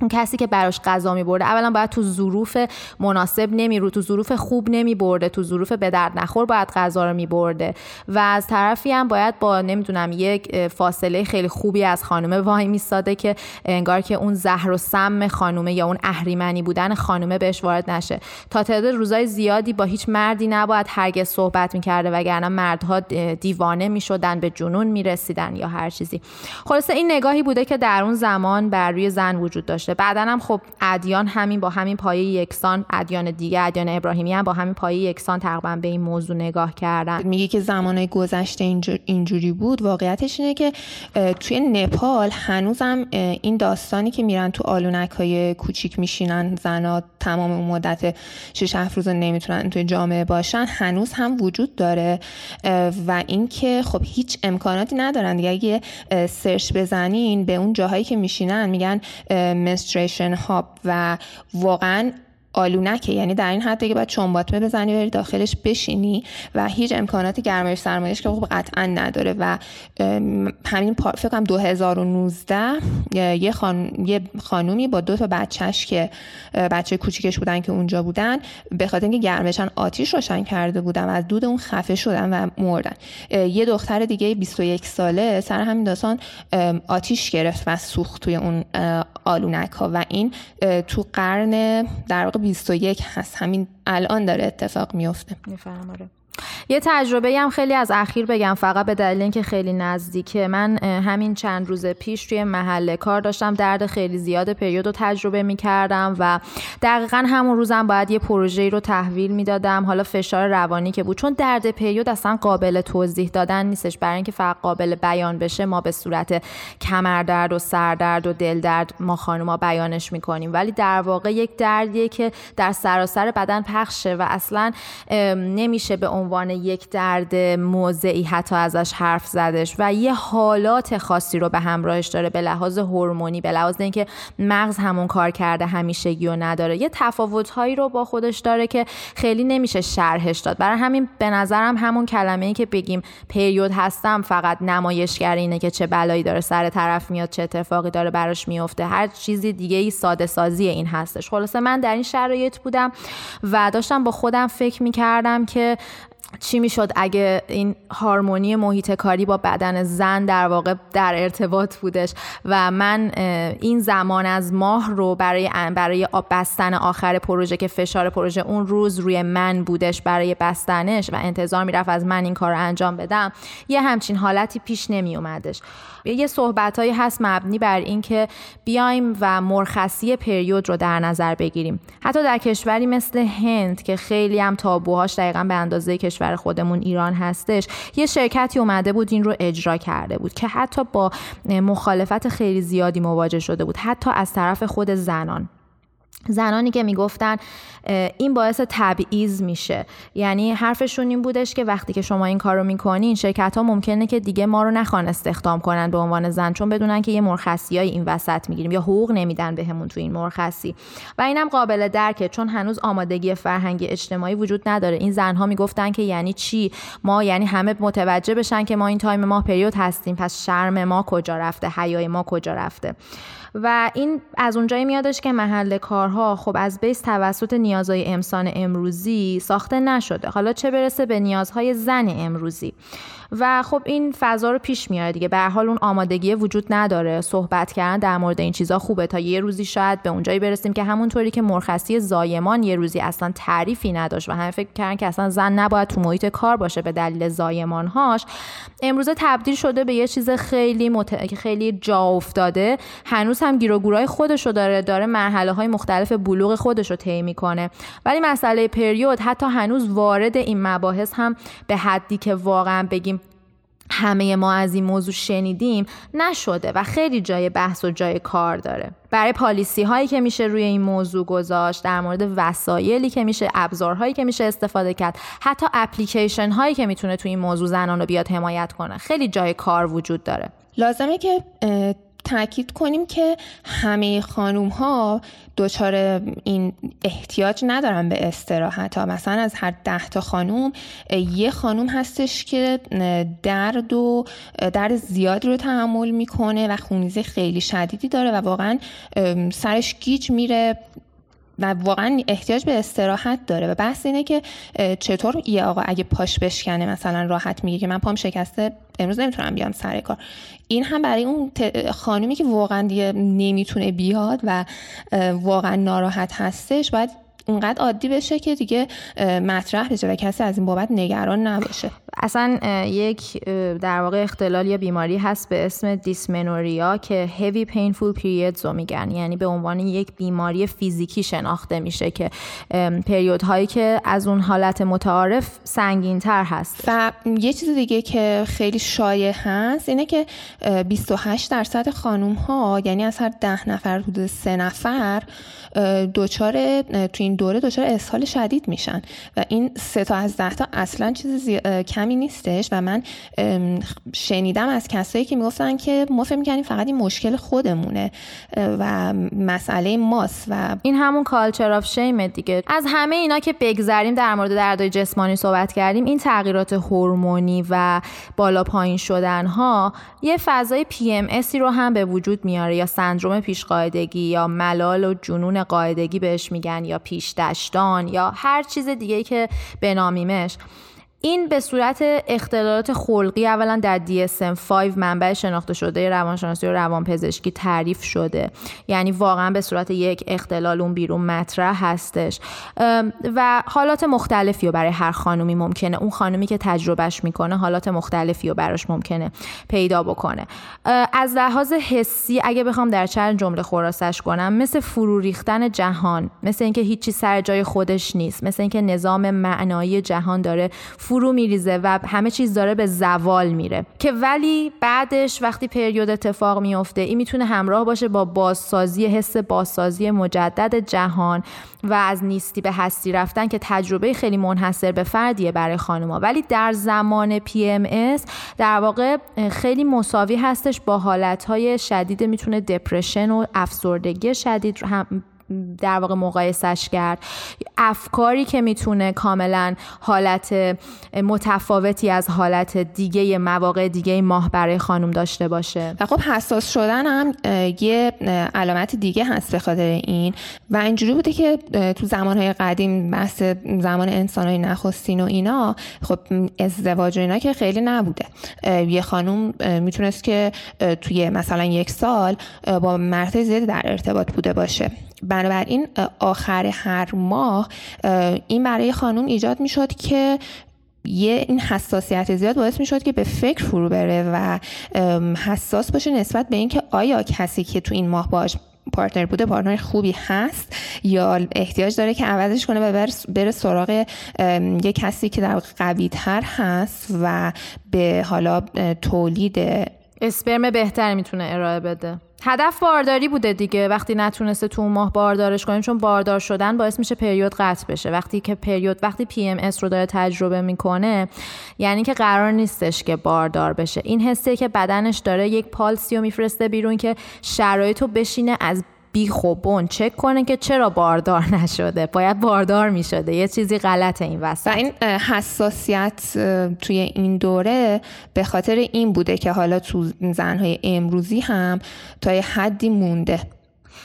S1: اون کسی که براش غذا می برده اولا باید تو ظروف مناسب نمی رو تو ظروف خوب نمی برده تو ظروف به درد نخور باید غذا رو می برده. و از طرفی هم باید با نمی‌دونم یک فاصله خیلی خوبی از خانومه وای میستاده که انگار که اون زهر و سم خانومه یا اون اهریمنی بودن خانومه بهش وارد نشه. تا تعداد روزای زیادی با هیچ مردی نباید هرگز صحبت می‌کرده وگرنه مردها دیوانه می‌شدن به جنون می‌رسیدن یا هر چیزی. خلاصه این نگاهی بوده که در اون زمان بر روی زن وجود داشت. داشته بعدا هم خب ادیان همین با همین پایه یکسان ادیان دیگه ادیان ابراهیمی هم با همین پایه یکسان تقریبا به این موضوع نگاه کردن.
S3: میگه که زمانهای گذشته اینجوری بود. واقعیتش اینه که توی نپال هنوزم این داستانی که میرن تو آلونک های کوچیک میشینن زنا تمام مدت شش هفت روز نمی‌تونن توی جامعه باشن هنوز هم وجود داره. و اینکه خب هیچ امکاناتی ندارن. دیگه اگه سرچ بزنین به اون جاهایی که میشینن میگن منستریشن هاب و واقعا آلونکه. یعنی در این حد که باید چنباتمه بزنی بری داخلش بشینی و هیچ امکانات گرمایش سرمایش که خب قطعا نداره. و همین فکر کنم 2019 یه, خان... یه خانومی با دو تا بچهش که بچه کوچیکش بودن که اونجا بودن به خاطر اینکه گرمشن آتیش روشن کرده بودن و از دود اون خفه شدن و مردن. یه دختر دیگه 21 ساله سر همین داستان آتیش گرفت و سوخت توی اون آلونک و این تو قرن در واقع 21 هست همین الان داره اتفاق میفته
S1: می‌فهمم آره. یه تجربه هم خیلی از اخیر بگم فقط به دلیل اینکه خیلی نزدیکه. من همین چند روز پیش توی محله کار داشتم درد خیلی زیاد پریود رو تجربه می کردم و دقیقا همون روزم باید یه پروژه رو تحویل می‌دادم. حالا فشار روانی که بود. چون درد پریود اصلا قابل توضیح دادن نیستش. برای اینکه فقط قابل بیان بشه ما به صورت کمردرد و سردرد و دل درد ما خانوما بیانش می‌کنیم. ولی در واقع یک دردیه که در سراسر بدن پخشه و اصلا نمیشه به عنوان یک درد موضعی حتی ازش حرف زدش و یه حالات خاصی رو به همراهش داره به لحاظ هورمونی به لحاظ اینکه مغز همون کار کرده همیشگی و نداره. یه تفاوتهایی رو با خودش داره که خیلی نمیشه شرحش داد. برای همین به نظرم همون کلمه ای که بگیم پریود هستم فقط نمایشگر اینه که چه بلایی داره سر طرف میاد چه اتفاقی داره براش میفته. هر چیزی دیگه ای ساده سازی این هستش. خلاصه من در این شرایط بودم و داشتم با خودم فکر می‌کردم که چی می‌شد اگه این هارمونی محیط کاری با بدن زن در واقع در ارتباط بودش و من این زمان از ماه رو برای برای بستن آخر پروژه که فشار پروژه اون روز روی من بودش برای بستنش و انتظار می‌رفت از من این کار رو انجام بدم یه همچین حالتی پیش نمی اومدش یه صحبتهایی هست مبنی بر اینکه بیایم و مرخصی پریود رو در نظر بگیریم. حتی در کشوری مثل هند که خیلی هم تابوهاش دقیقا به اندازه کشور خودمون ایران هستش یه شرکتی اومده بود این رو اجرا کرده بود که حتی با مخالفت خیلی زیادی مواجه شده بود حتی از طرف خود زنان. زنانی که می‌گفتن این باعث تبعیض میشه. یعنی حرفشون این بودش که وقتی که شما این کار رو می‌کنین شرکت ها ممکنه که دیگه ما رو نخوان استخدام کنن به عنوان زن چون بدونن که یه مرخصی های این وسط می‌گیریم یا حقوق نمیدن بهمون تو این مرخصی. و اینم قابل درکه چون هنوز آمادگی فرهنگی اجتماعی وجود نداره. این زنها می‌گفتن که یعنی چی؟ ما یعنی همه متوجه بشن که ما این تایم ما پریود هستیم پس شرم ما کجا رفته؟ حیای ما کجا رفته؟ و این از اونجایی میادش که محل کارها خب از بیس توسط نیازهای انسان امروزی ساخته نشده. حالا چه برسه به نیازهای زن امروزی. و خب این فضا رو پیش میاره دیگه. به حال اون آمادگی وجود نداره. صحبت کردن در مورد این چیزا خوبه. تا یه روزی شاید به اونجایی برسیم که همونطوری که مرخصی زایمان یه روزی اصلا تعریفی نداشت و همه فکر کردن که اصلا زن نباید تو محیط کار باشه به دلیل زایمانهاش. امروزه تبدیل شده به یه چیز خیلی مت... خیلی جا افتاده. هنوز هم گیر و گورای خودشو داره. داره مرحله های مختلف بلوغ خودش رو طی می‌کنه. ولی مسئله پریود حتی هنوز وارد این مباحث هم به حدی که واقعا بگیم همه ما از این موضوع شنیدیم نشده و خیلی جای بحث و جای کار داره. برای پالیسی هایی که میشه روی این موضوع گذاشت در مورد وسایلی که میشه ابزارهایی که میشه استفاده کرد حتی اپلیکیشن هایی که می‌تونه توی این موضوع زنان رو بیاد حمایت کنه. خیلی جای کار وجود داره.
S3: لازمه که تاکید کنیم که همه خانوم ها دچار این احتیاج ندارن به استراحت ها. مثلا از هر ده تا خانوم یه خانوم هستش که درد و درد زیادی رو تحمل می‌کنه و خونریزی خیلی شدیدی داره و واقعا سرش گیج میره. و واقعا احتیاج به استراحت داره و بحث اینه که چطور یه آقا اگه پاش بشکنه مثلا راحت میگه که من پام شکسته امروز نمی‌تونم بیام سر کار. این هم برای اون خانومی که واقعا دیگه نمی‌تونه بیاد و واقعا ناراحت هستش باید اونقدر عادی بشه که دیگه مطرح بشه و کسی از این بابت نگران نباشه.
S1: اصلا یک در واقع اختلال یا بیماری هست به اسم دیسمنوریا که heavy painful periods رو میگن. یعنی به عنوان یک بیماری فیزیکی شناخته میشه که پریود هایی که از اون حالت متعارف سنگین تر هست.
S3: و یه چیز دیگه که خیلی شایع هست اینه که 28 درصد خانوم ها یعنی از هر ده نفر حدود سه نفر دچار تو این این دوره دچار اسهال شدید میشن و این سه تا از ده تا اصلا چیز کمی نیستش و من شنیدم از کسایی که می‌گفتن که ما فکر می‌کنیم فقط این مشکل خودمونه و مسئله ماست و
S1: این همون کالچر آف شیم دیگه. از همه اینا که بگذریم در مورد دردهای جسمانی صحبت کردیم این تغییرات هورمونی و بالا پایین شدن ها یه فضای پی ام رو هم به وجود میاره یا سندروم پیش قاعدگی یا ملال و جنون قاعدگی بهش میگن یا پیش دشتان یا هر چیز دیگه که بنامیمش این به صورت اختلالات خلقی اولا در DSM-5 منبع شناخته شده روانشناسی و روانپزشکی تعریف شده. یعنی واقعا به صورت یک اختلال اون بیرون مطرح هستش. و حالات مختلفی رو برای هر خانومی ممکنه. اون خانومی که تجربهش می‌کنه حالات مختلفی رو براش ممکنه پیدا بکنه. از لحاظ حسی اگه بخوام در چند جمله خلاصش کنم مثل فرو ریختن جهان مثل اینکه هیچی سر جای خودش نیست مثل اینکه نظام معنایی جهان داره میریزه و همه چیز داره به زوال میره. که ولی بعدش وقتی پریود اتفاق میفته این می‌تونه همراه باشه با بازسازی حس بازسازی مجدد جهان و از نیستی به هستی رفتن که تجربه خیلی منحصر به فردیه برای خانوما. ولی در زمان PMS در واقع خیلی مساوی هستش با حالتهای شدید می‌تونه دپرشن و افسردگی شدید هم در واقع مقایسش کرد. افکاری که می‌تونه کاملا حالت متفاوتی از حالت دیگه مواقع دیگه ماه برای خانم داشته باشه.
S3: و خب حساس شدن هم یه علامت دیگه هست به خاطر این. و اینجوری بوده که تو زمانهای قدیم بحث زمان انسانهای نخستین و اینا خب ازدواج و اینا که خیلی نبوده. یه خانم می‌تونست که توی مثلا یک سال با مرد زیادی در ارتباط بوده باشه. بنابراین آخر هر ماه این برای خانم ایجاد می‌شد که یه این حساسیت زیاد باعث می که به فکر فرو بره و حساس باشه نسبت به اینکه آیا کسی که تو این ماه باش partner بوده partner خوبی هست یا احتیاج داره که عوضش کنه و بره سراغ یه کسی که در قوی تر هست و به حالا تولید
S1: اسپرم بهتر می‌تونه ارائه بده. هدف بارداری بوده دیگه. وقتی نتونسته تو ماه باردارش کنیم چون باردار شدن باعث میشه پریود قطع بشه. وقتی که پریود وقتی PMS رو داره تجربه می‌کنه یعنی که قرار نیستش که باردار بشه. این حسه که بدنش داره یک پالسی رو میفرسته بیرون که شرایط رو بشینه از بیخ و بون چک کنه که چرا باردار نشده؟ باید باردار می شده یه چیزی غلطه این وسط.
S3: و این حساسیت توی این دوره به خاطر این بوده که حالا تو زنهای امروزی هم تا یه حدی مونده.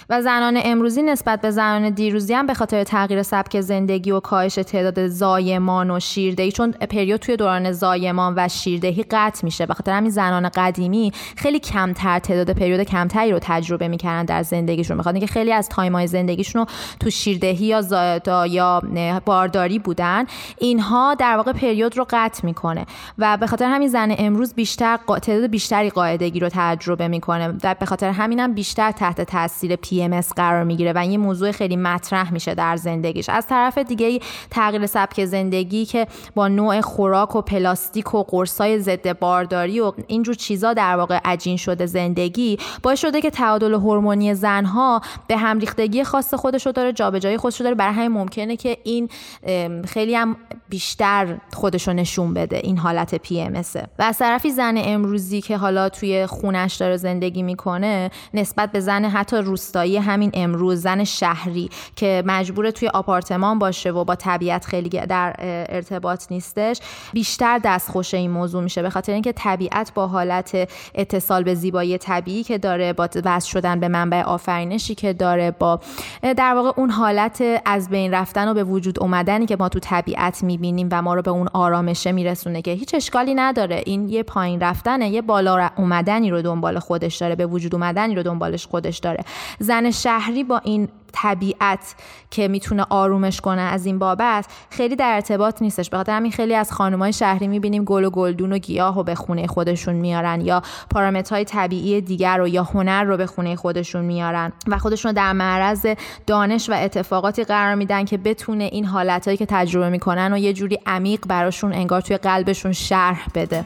S1: و زنان امروزی نسبت به زنان دیروزی هم به خاطر تغییر سبک زندگی و کاهش تعداد زایمان و شیردهی چون پریود توی دوران زایمان و شیردهی قطع میشه. به خاطر همین زنان قدیمی خیلی کمتر تعداد پریود کمتری رو تجربه می‌کردن در زندگیشون. می‌خواد اینکه خیلی از تایمای زندگیشون رو تو شیردهی یا زایدا یا بارداری بودن. اینها در واقع پریود رو قطع می‌کنه و به خاطر همین زن امروز بیشتر تعداد بیشتری قاعدگی رو تجربه می‌کنه. و به خاطر همینم بیشتر تحت تاثیر PMS قرار می‌گیره و این موضوع خیلی مطرح میشه در زندگیش. از طرف دیگه تغییر سبک زندگی که با نوع خوراک و پلاستیک و قرصای ضد بارداری و اینجور چیزا در واقع عجین شده زندگی باعث شده که تعادل هورمونی زنها به هم ریختگی خاص خودش رو داره جابجایی خودش رو داره. برای همین ممکنه که این خیلی هم بیشتر خودش رو نشون بده این حالت PMS و از طرفی زن امروزی که حالا توی خونش داره زندگی می‌کنه نسبت به زن حتی روستا همین امروز زن شهری که مجبور توی آپارتمان باشه و با طبیعت خیلی در ارتباط نیستش بیشتر دستخوش این موضوع میشه. به خاطر اینکه طبیعت با حالت اتصال به زیبایی طبیعی که داره با وصل شدن به منبع آفرینشی که داره با در واقع اون حالت از بین رفتن و به وجود اومدنی که ما تو طبیعت می‌بینیم و ما رو به اون آرامشه میرسونه که هیچ اشکالی نداره. این یه پایین رفتنه یه بالا اومدنی رو دنبال خودش داره به وجود اومدنی رو دنبالش خودش داره. زن شهری با این طبیعت که می‌تونه آرومش کنه از این بابت خیلی در ارتباط نیستش. بخاطر همین خیلی از خانمای شهری می‌بینیم گل و گلدون و گیاه و به خونه خودشون میارن یا پارامترهای طبیعی دیگر رو یا هنر رو به خونه خودشون میارن و خودشون در معرض دانش و اتفاقاتی قرار میدن که بتونه این حالتهایی که تجربه می‌کنن و یه جوری عمیق براشون انگار توی قلبشون شرح بده.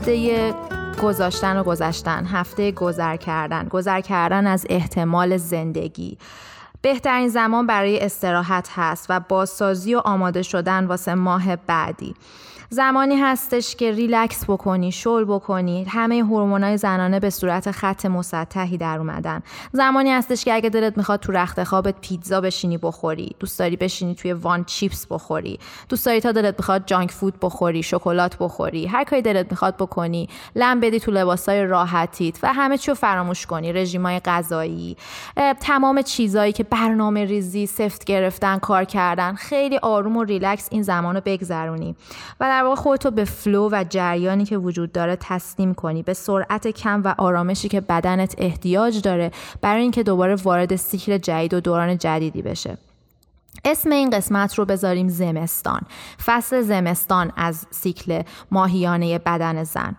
S1: هفته گذاشتن و گذشتن هفته گذر کردن. گذر کردن از احتمال زندگی. بهترین زمان برای استراحت هست و بازسازی و آماده شدن واسه ماه بعدی. زمانی هستش که ریلکس بکنی شل بکنی همه هورمونای زنانه به صورت خط مسطحی در اومدن. زمانی هستش که اگه دلت می‌خواد تو رخت خوابت پیتزا بشینی بخوری دوست داری بشینی توی وان چیپس بخوری دوست داری تا دلت می‌خواد junk food بخوری شکلات بخوری هر کاری دلت می‌خواد بکنی لم بدی تو لباسای راحتیت و همه چیو فراموش کنی رژیمای غذایی تمام چیزایی که برنامه ریزی سفت گرفتن کار کردن خیلی آروم و ریلکس این زمانو بگذرونی. و واقع خودتو به flow و جریانی که وجود داره تسلیم کنی. به سرعت کم و آرامشی که بدنت احتیاج داره برای اینکه دوباره وارد سیکل جدید و دوران جدیدی بشه. اسم این قسمت رو بذاریم زمستان. فصل زمستان از سیکل ماهیانه بدن زن.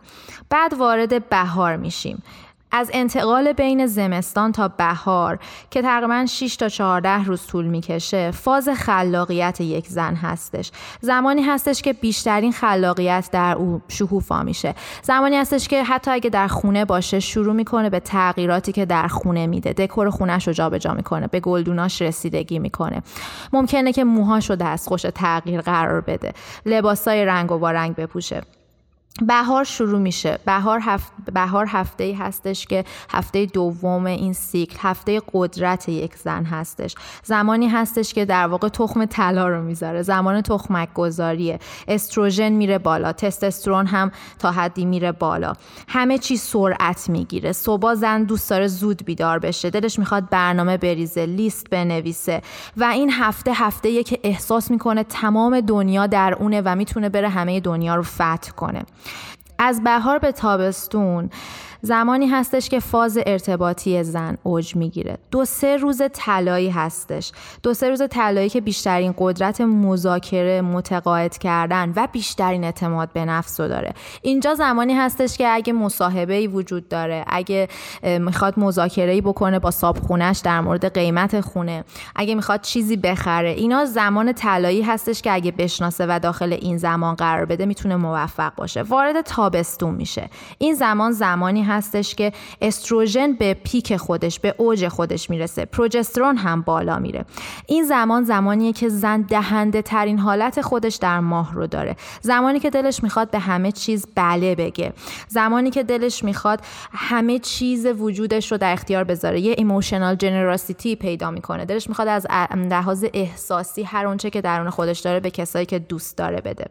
S1: بعد وارد بهار میشیم. از انتقال بین زمستان تا بهار که تقریبا 6 تا 14 روز طول می‌کشه فاز خلاقیت یک زن هستش. زمانی هستش که بیشترین خلاقیت در او شکوفا میشه. زمانی هستش که حتی اگه در خونه باشه شروع می‌کنه به تغییراتی که در خونه میده. دکور خونش رو جابجا می‌کنه به گلدوناش رسیدگی می‌کنه. ممکنه که موهاش رو دستخوش تغییر قرار بده. لباسای رنگ و با رنگ بپوشه. بهار شروع میشه. بهار, هفت... بهار هفته ای هستش که هفته دوم این سیکل هفته قدرت یک زن هستش. زمانی هستش که در واقع تخم طلا رو می‌ذاره. زمان تخمک گذاریه استروژن میره بالا. تستوسترون هم تا حدی میره بالا. همه چی سرعت می‌گیره. صبح زن دوست داره زود بیدار بشه. دلش می‌خواد برنامه بریزه لیست بنویسه. و این هفته هفته که احساس می‌کنه تمام دنیا در اونه و می‌تونه بره همه دنیا رو فتح کنه. از بهار به تابستون. زمانی هستش که فاز ارتباطی زن اوج می‌گیره. دو سه روز طلایی هستش. دو سه روز طلایی که بیشترین قدرت مذاکره متقاعد کردن و بیشترین اعتماد به نفس رو داره. اینجا زمانی هستش که اگه مصاحبه ای وجود داره اگه می‌خواد مذاکره ای بکنه با صابخونش در مورد قیمت خونه اگه می‌خواد چیزی بخره اینا زمان طلایی هستش که اگه بشناسه و داخل این زمان قرار بده می‌تونه موفق باشه. وارد تابستون میشه. این زمان زمانی هستش که استروژن به پیک خودش به اوج خودش می‌رسه. پروژسترون هم بالا میره. این زمان زمانیه که زن دهنده ترین حالت خودش در ماه رو داره. زمانی که دلش می‌خواد به همه چیز بله بگه. زمانی که دلش می‌خواد همه چیز وجودش رو در اختیار بذاره. یه ایموشنال جنراسیتی پیدا می‌کنه. دلش می‌خواد از لحاظ احساسی هر اونچه که درون خودش داره به کسایی که دوست داره بده.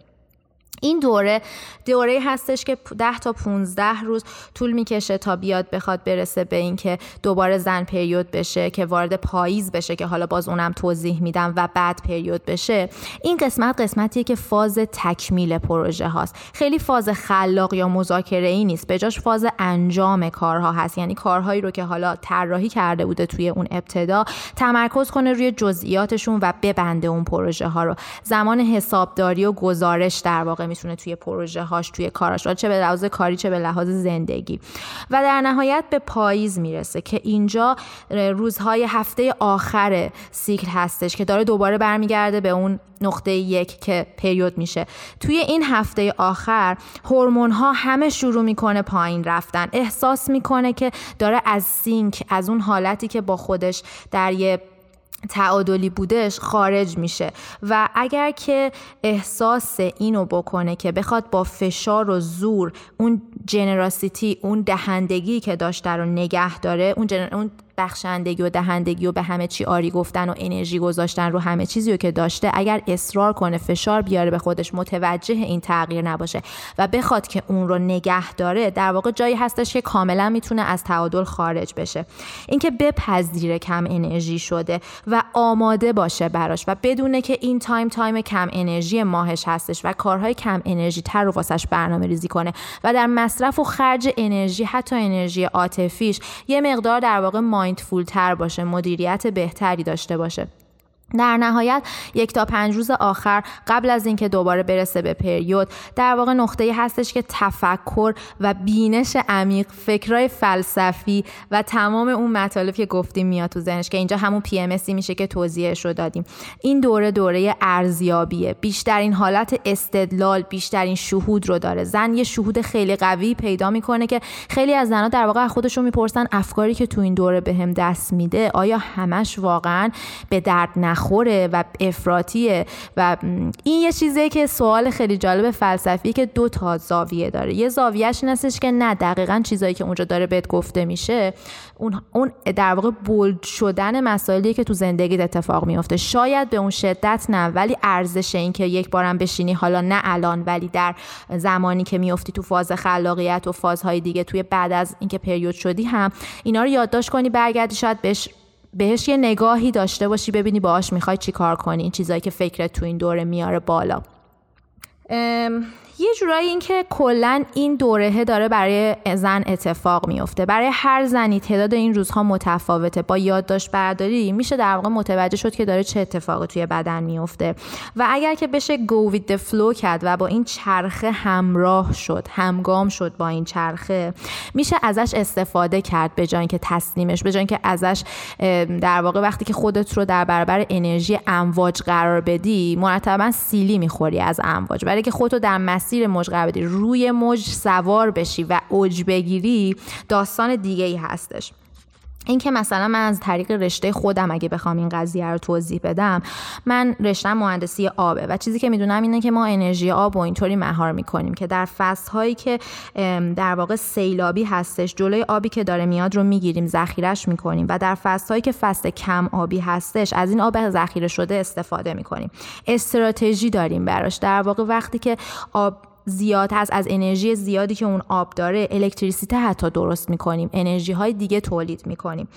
S1: این دوره دوره هستش که 10 تا 15 روز طول می‌کشه تا بیاد بخواد برسه به اینکه دوباره زن پریود بشه که وارد پاییز بشه که حالا باز اونم توضیح میدم و بعد پریود بشه. این قسمت قسمتیه که فاز تکمیل پروژه هاست. خیلی فاز خلاق یا مذاکره ای نیست. به جاش فاز انجام کارها هست. یعنی کارهایی رو که حالا طراحی کرده بوده توی اون ابتدا تمرکز کنه روی جزئیاتشون و ببنده اون پروژه ها رو. زمان حسابداری و گزارش در واقع می‌تونه توی پروژه هاش توی کاراش چه به لحاظ کاری چه به لحاظ زندگی. و در نهایت به پاییز می‌رسه که اینجا روزهای هفته آخر سیکل هستش که داره دوباره برمیگرده به اون نقطه یک که پریود میشه. توی این هفته آخر هورمون ها همه شروع می‌کنه پایین رفتن. احساس می‌کنه که داره از سینک از اون حالتی که با خودش در یه تعادلی بودش خارج میشه و اگر که احساس اینو بکنه که بخواد با فشار و زور اون جنراسیتی اون دهندگی که داشته رو نگه داره اون, اون بخشندگی و دهندگی و به همه چی آری گفتن و انرژی گذاشتن رو همه چیزی رو که داشته اگر اصرار کنه فشار بیاره به خودش متوجه این تغییر نباشه و بخواد که اون رو نگه داره در واقع جایی هستش که کاملا می‌تونه از تعادل خارج بشه. اینکه بپذیره کم انرژی شده و آماده باشه براش و بدونه که این time time کم انرژی ماهش هستش و کارهای کم انرژی تر رو واسش برنامه ریزی کنه و در مصرف و خرج انرژی حتی انرژی عاطفیش یه مقدار در واقع mindful تر باشه مدیریت بهتری داشته باشه. در نهایت یک تا پنج روز آخر قبل از اینکه دوباره برسه به پریود در واقع نقطه هستش که تفکر و بینش عمیق فکرای فلسفی و تمام اون مطالب که گفتیم میاد تو ذهنش که اینجا همون پی ام میشه که توضیحش رو دادیم. این دوره دوره ارزیابیه. بیشترین حالت استدلال بیشترین شهود رو داره. زن یه شهود خیلی قوی پیدا می‌کنه که خیلی از زنها در واقع خودشون می‌پرسن افکاری که تو این دوره بهم به دست میده آیا همش واقعا به درد خوره و افراتیه و این یه چیزیه که سوال خیلی جالب فلسفی که دو تا زاویه داره. یه زاویهش این که نه دقیقا چیزایی که اونجا داره بهت گفته میشه اون در واقع بولد شدن مسائلی که تو زندگی اتفاق میفته شاید به اون شدت نه ولی ارزش این که یک بارم بشینی حالا نه الان ولی در زمانی که میفتی تو فاز خلاقیت و فازهای دیگه توی بعد از اینکه پریود شدی هم اینا رو یادداشت کنی برگردی شاید بهش بهش یه نگاهی داشته باشی ببینی باهاش می‌خوای چی کار کنی این چیزایی که فکرت تو این دوره میاره بالا. یه جورایی این که کلا این دورهه داره برای زن اتفاق میفته برای هر زنی تعداد این روزها متفاوته. با یادداشت برداری میشه در واقع متوجه شد که داره چه اتفاقی توی بدن میفته و اگر که بشه with the flow کرد و با این چرخه همراه شد همگام شد با این چرخه میشه ازش استفاده کرد به جای که تسلیمش به جای که ازش در واقع وقتی که خودت رو در برابر انرژی امواج قرار بدی مرتبا سیلی می‌خوری از امواج. برای که خودتو در مسیر موج قرار بدی روی موج سوار بشی و اوج بگیری داستان دیگه ای هستش. این که مثلا من از طریق رشته خودم اگه بخوام این قضیه رو توضیح بدم من رشته مهندسی آبه و چیزی که می‌دونم اینه که ما انرژی آب و اینطوری مهار می‌کنیم که در فصل هایی که در واقع سیلابی هستش جلوی آبی که داره میاد رو می‌گیریم ذخیرش می‌کنیم و در فصل هایی که فصل کم آبی هستش از این آب ذخیره شده استفاده می‌کنیم. استراتژی داریم براش. در واقع وقتی که آب زیاد هست از انرژی زیادی که اون آب داره الکتریسیته حتی درست می‌کنیم. انرژی های دیگه تولید می‌کنیم.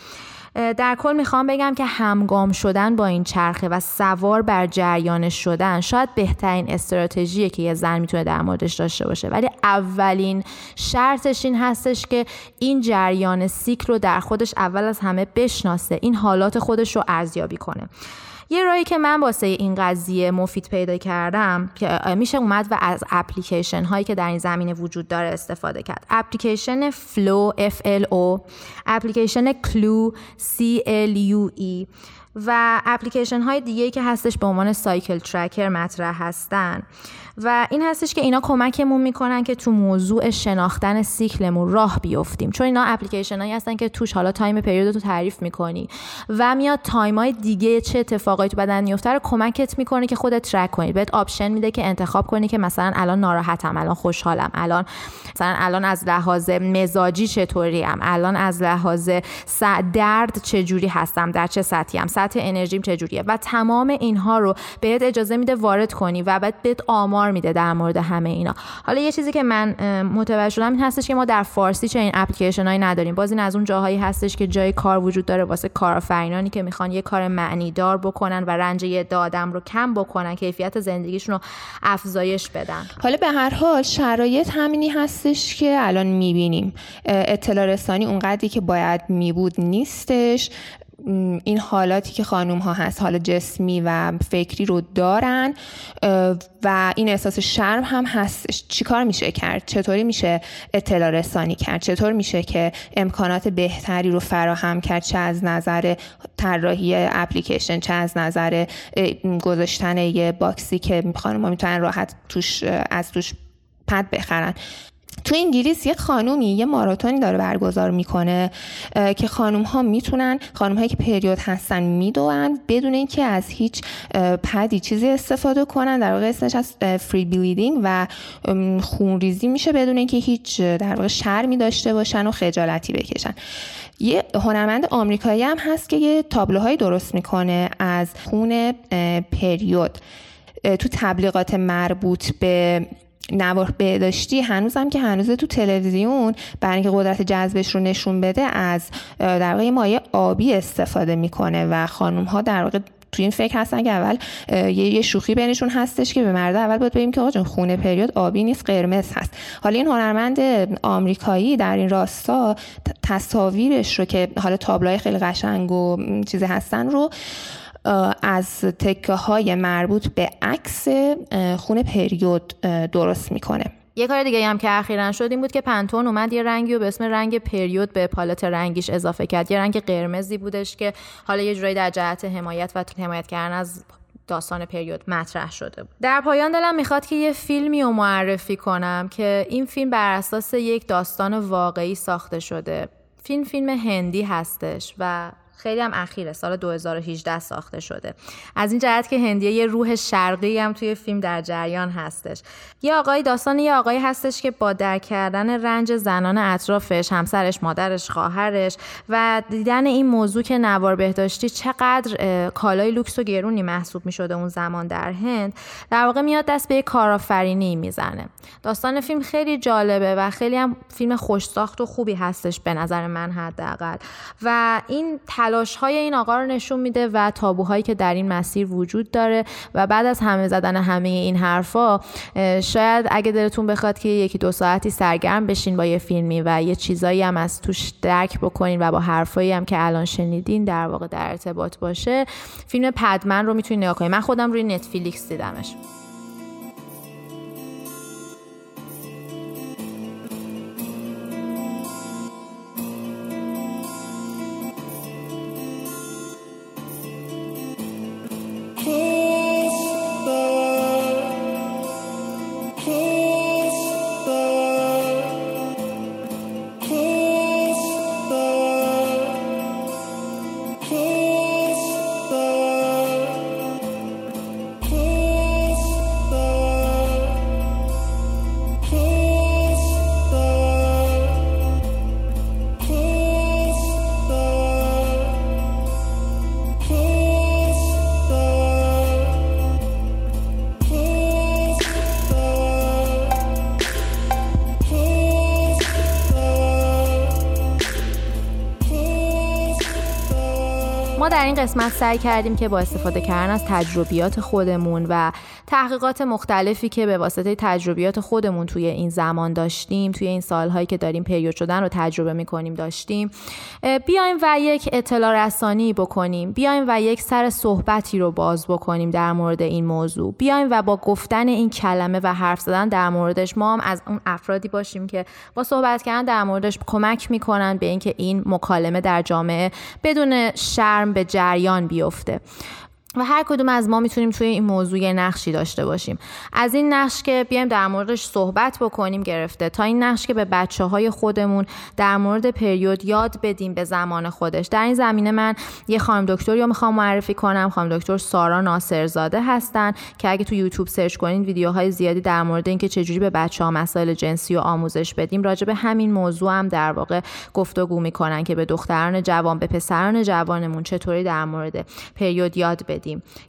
S1: در کل می‌خوام بگم که همگام شدن با این چرخه و سوار بر جریان شدن شاید بهترین استراتژیه که یه زن می‌تونه در موردش داشته باشه. ولی اولین شرطش این هستش که این جریان سیکل رو در خودش اول از همه بشناسه این حالات خودش رو ارزیابی کنه. یه راهی که من واسه این قضیه مفید پیدا کردم که میشه اومد و از اپلیکیشن هایی که در این زمینه وجود داره استفاده کرد. اپلیکیشن فلو F L O اپلیکیشن کلو C L U E و اپلیکیشن های دیگه که هستش به عنوان cycle tracker مطرح هستن. و این هستش که اینا کمکمون می‌کنن که تو موضوع شناختن سیکلمون راه بیفتیم. چون اینا اپلیکیشن هایی هستن که توش حالا time پریود رو تعریف می‌کنی و میاد time های دیگه چه اتفاقایی تو بدن میفته رو کمکت می‌کنه که خودت track کنی. بهت option میده که انتخاب کنی که مثلا الان ناراحتم الان خوشحالم الان مثلا الان از لحاظ مزاجی چطوری ام الان از لحاظ درد چجوری هستم در چه سطحی ام سطح انرژیم چجوریه. و تمام اینها رو بهت اجازه میده وارد کنی و بعد بهت آمار میده در مورد همه اینا. حالا یه چیزی که من متوجه شدم این هستش که ما در فارسی چه این اپلیکیشن هایی نداریم. باز از اون جاهایی هستش که جای کار وجود داره واسه کارآفرینانی که می‌خوان یه کار معنی دار بکنن و رنج یه دادم رو کم بکنن کیفیت زندگیشون رو افزایش بدن.
S3: حالا به هر حال شرایط همینی هستش که الان می‌بینیم. اطلاع رسانی اونقدری که باید میبود نیستش. این حالاتی که خانوم ها هست حال جسمی و فکری رو دارن و این احساس شرم هم هست چیکار میشه کرد؟ چطوری میشه اطلاع رسانی کرد؟ چطور میشه که امکانات بهتری رو فراهم کرد؟ چه از نظر طراحی اپلیکیشن چه از نظر گذاشتن یه باکسی که خانم ها می‌تونن راحت توش از توش پد بخرن. تو انگلیس یه خانومی یه ماراتونی داره برگزار می‌کنه که خانوم ها می‌تونن خانوم هایی که پریود هستن می‌دوند بدون اینکه از هیچ پدی چیزی استفاده کنن. در واقع اسمش از فری بلیدینگ و خونریزی میشه بدون اینکه هیچ در واقع شرمی داشته باشن و خجالتی بکشن. یه هنرمند آمریکایی هم هست که یه تابلوهایی درست می‌کنه از خون پریود. تو تبلیغات مربوط به نوار بهداشتی هنوزم که هنوز تو تلویزیون برای اینکه قدرت جذبش رو نشون بده از در واقع مایه آبی استفاده می‌کنه و خانم ها در واقع تو این فکر هستن که اول یه شوخی بینشون هستش که به مرد اول باید بگیم که آقا خونه پریود آبی نیست قرمز هست. حالا این هنرمند آمریکایی در این راستا تصاویرش رو که حالا تابلوهای خیلی قشنگ و چیزی هستن رو از تکه های مربوط به عکس خون پریود درست می‌کنه.
S1: یه کار دیگه هم که اخیرا شد این بود که پنتون اومد یه رنگی رو به اسم رنگ پریود به پالت رنگیش اضافه کرد. یه رنگ قرمزی بودش که حالا یه جورایی در جهت حمایت و حمایت کردن از داستان پریود مطرح شده بود. در پایان دلم می‌خواد که یه فیلمی رو معرفی کنم که این فیلم بر اساس یک داستان واقعی ساخته شده. فیلم فیلم هندی هستش و خیلی هم اخیره سال 2018 ساخته شده. از این جهت که هندیه یه روح شرقی هم توی فیلم در جریان هستش. یه آقای داستان یه آقایی هستش که با درک کردن رنج زنان اطرافش همسرش مادرش خواهرش و دیدن این موضوع که نوار بهداشتی چقدر کالای لوکس و گرونی محسوب می شده اون زمان در هند در واقع میاد دست به یه کارآفرینی می‌زنه. داستان فیلم خیلی جالبه و خیلی هم فیلم خوش ساخت و خوبی هستش به نظر من حداقل. و این تلاش های این آقا رو نشون میده و تابوهایی که در این مسیر وجود داره و بعد از همه زدن همه این حرفا شاید اگه دلتون بخواد که یکی دو ساعتی سرگرم بشین با یه فیلمی و یه چیزایی هم از توش درک بکنین و با حرفایی هم که الان شنیدین در واقع در ارتباط باشه فیلم پدمن رو می‌تونین نگاه کنین. من خودم روی نتفلیکس دیدمش. در این قسمت سعی کردیم که با استفاده کردن از تجربیات خودمون و تحقیقات مختلفی که به واسطه تجربیات خودمون توی این زمان داشتیم توی این سالهایی که داریم پریود شدن رو تجربه می‌کنیم داشتیم. بیایم و یک اطلاع رسانی بکنیم. بیایم و یک سر صحبتی رو باز بکنیم در مورد این موضوع. بیایم و با گفتن این کلمه و حرف زدن در موردش ما هم از اون افرادی باشیم که با صحبت کردن در موردش کمک می‌کنن به اینکه این مکالمه در جامعه بدون شرم به جریان بیفته. و هر کدوم از ما می‌تونیم توی این موضوع یه نقشی داشته باشیم. از این نقش که بیایم در موردش صحبت بکنیم گرفته. تا این نقش که به بچه های خودمون در مورد پریود یاد بدیم به زمان خودش. در این زمینه من یه خانم دکتری رو می‌خوام معرفی کنم. خانم دکتر سارا ناصرزاده هستن که اگه تو یوتیوب سرچ کنین ویدیوهای زیادی در مورد اینکه چجوری به بچه ها مسائل جنسی و آموزش بدیم راجع به همین موضوع هم در واقع گفتگو می‌کنن که به دختران جوان به پسران جوانمون چطوری در مورد پریود یاد بدیم.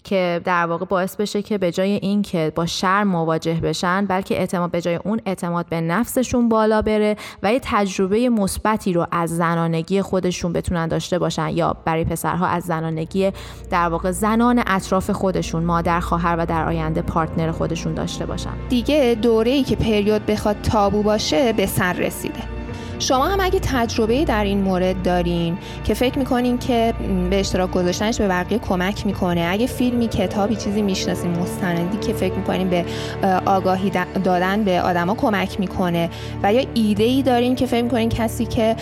S1: که در واقع باعث بشه که به جای اینکه با شرم مواجه بشن بلکه اعتماد به جای اون اعتماد به نفسشون بالا بره و یه تجربه مثبتی رو از زنانگی خودشون بتونن داشته باشن یا برای پسرها از زنانگی در واقع زنان اطراف خودشون مادر خواهر و در آینده پارتنر خودشون داشته باشن.
S3: دیگه دوره‌ای که پریود بخواد تابو باشه به سر رسیده. شما هم اگه تجربه در این مورد دارین که فکر می‌کنین که به اشتراک گذاشتنش به بقیه کمک می‌کنه اگه فیلمی کتابی چیزی می‌شناسین مستندی که فکر می‌کنین به آگاهی دادن به آدما کمک می‌کنه و یا ایده ای دارین که فکر می‌کنین کسی که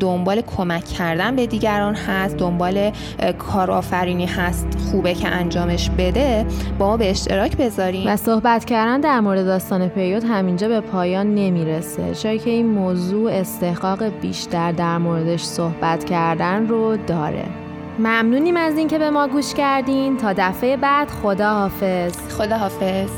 S3: دنبال کمک کردن به دیگران هست دنبال کارآفرینی هست خوبه که انجامش بده با ما به اشتراک بذارین.
S1: و صحبت کردن در مورد داستان پیوت همینجا به پایان نمی‌رسه. چون که این موضوع استحقاق بیشتر در موردش صحبت کردن رو داره. ممنونیم از اینکه به ما گوش کردین. تا دفعه بعد خدا حافظ
S3: خدا حافظ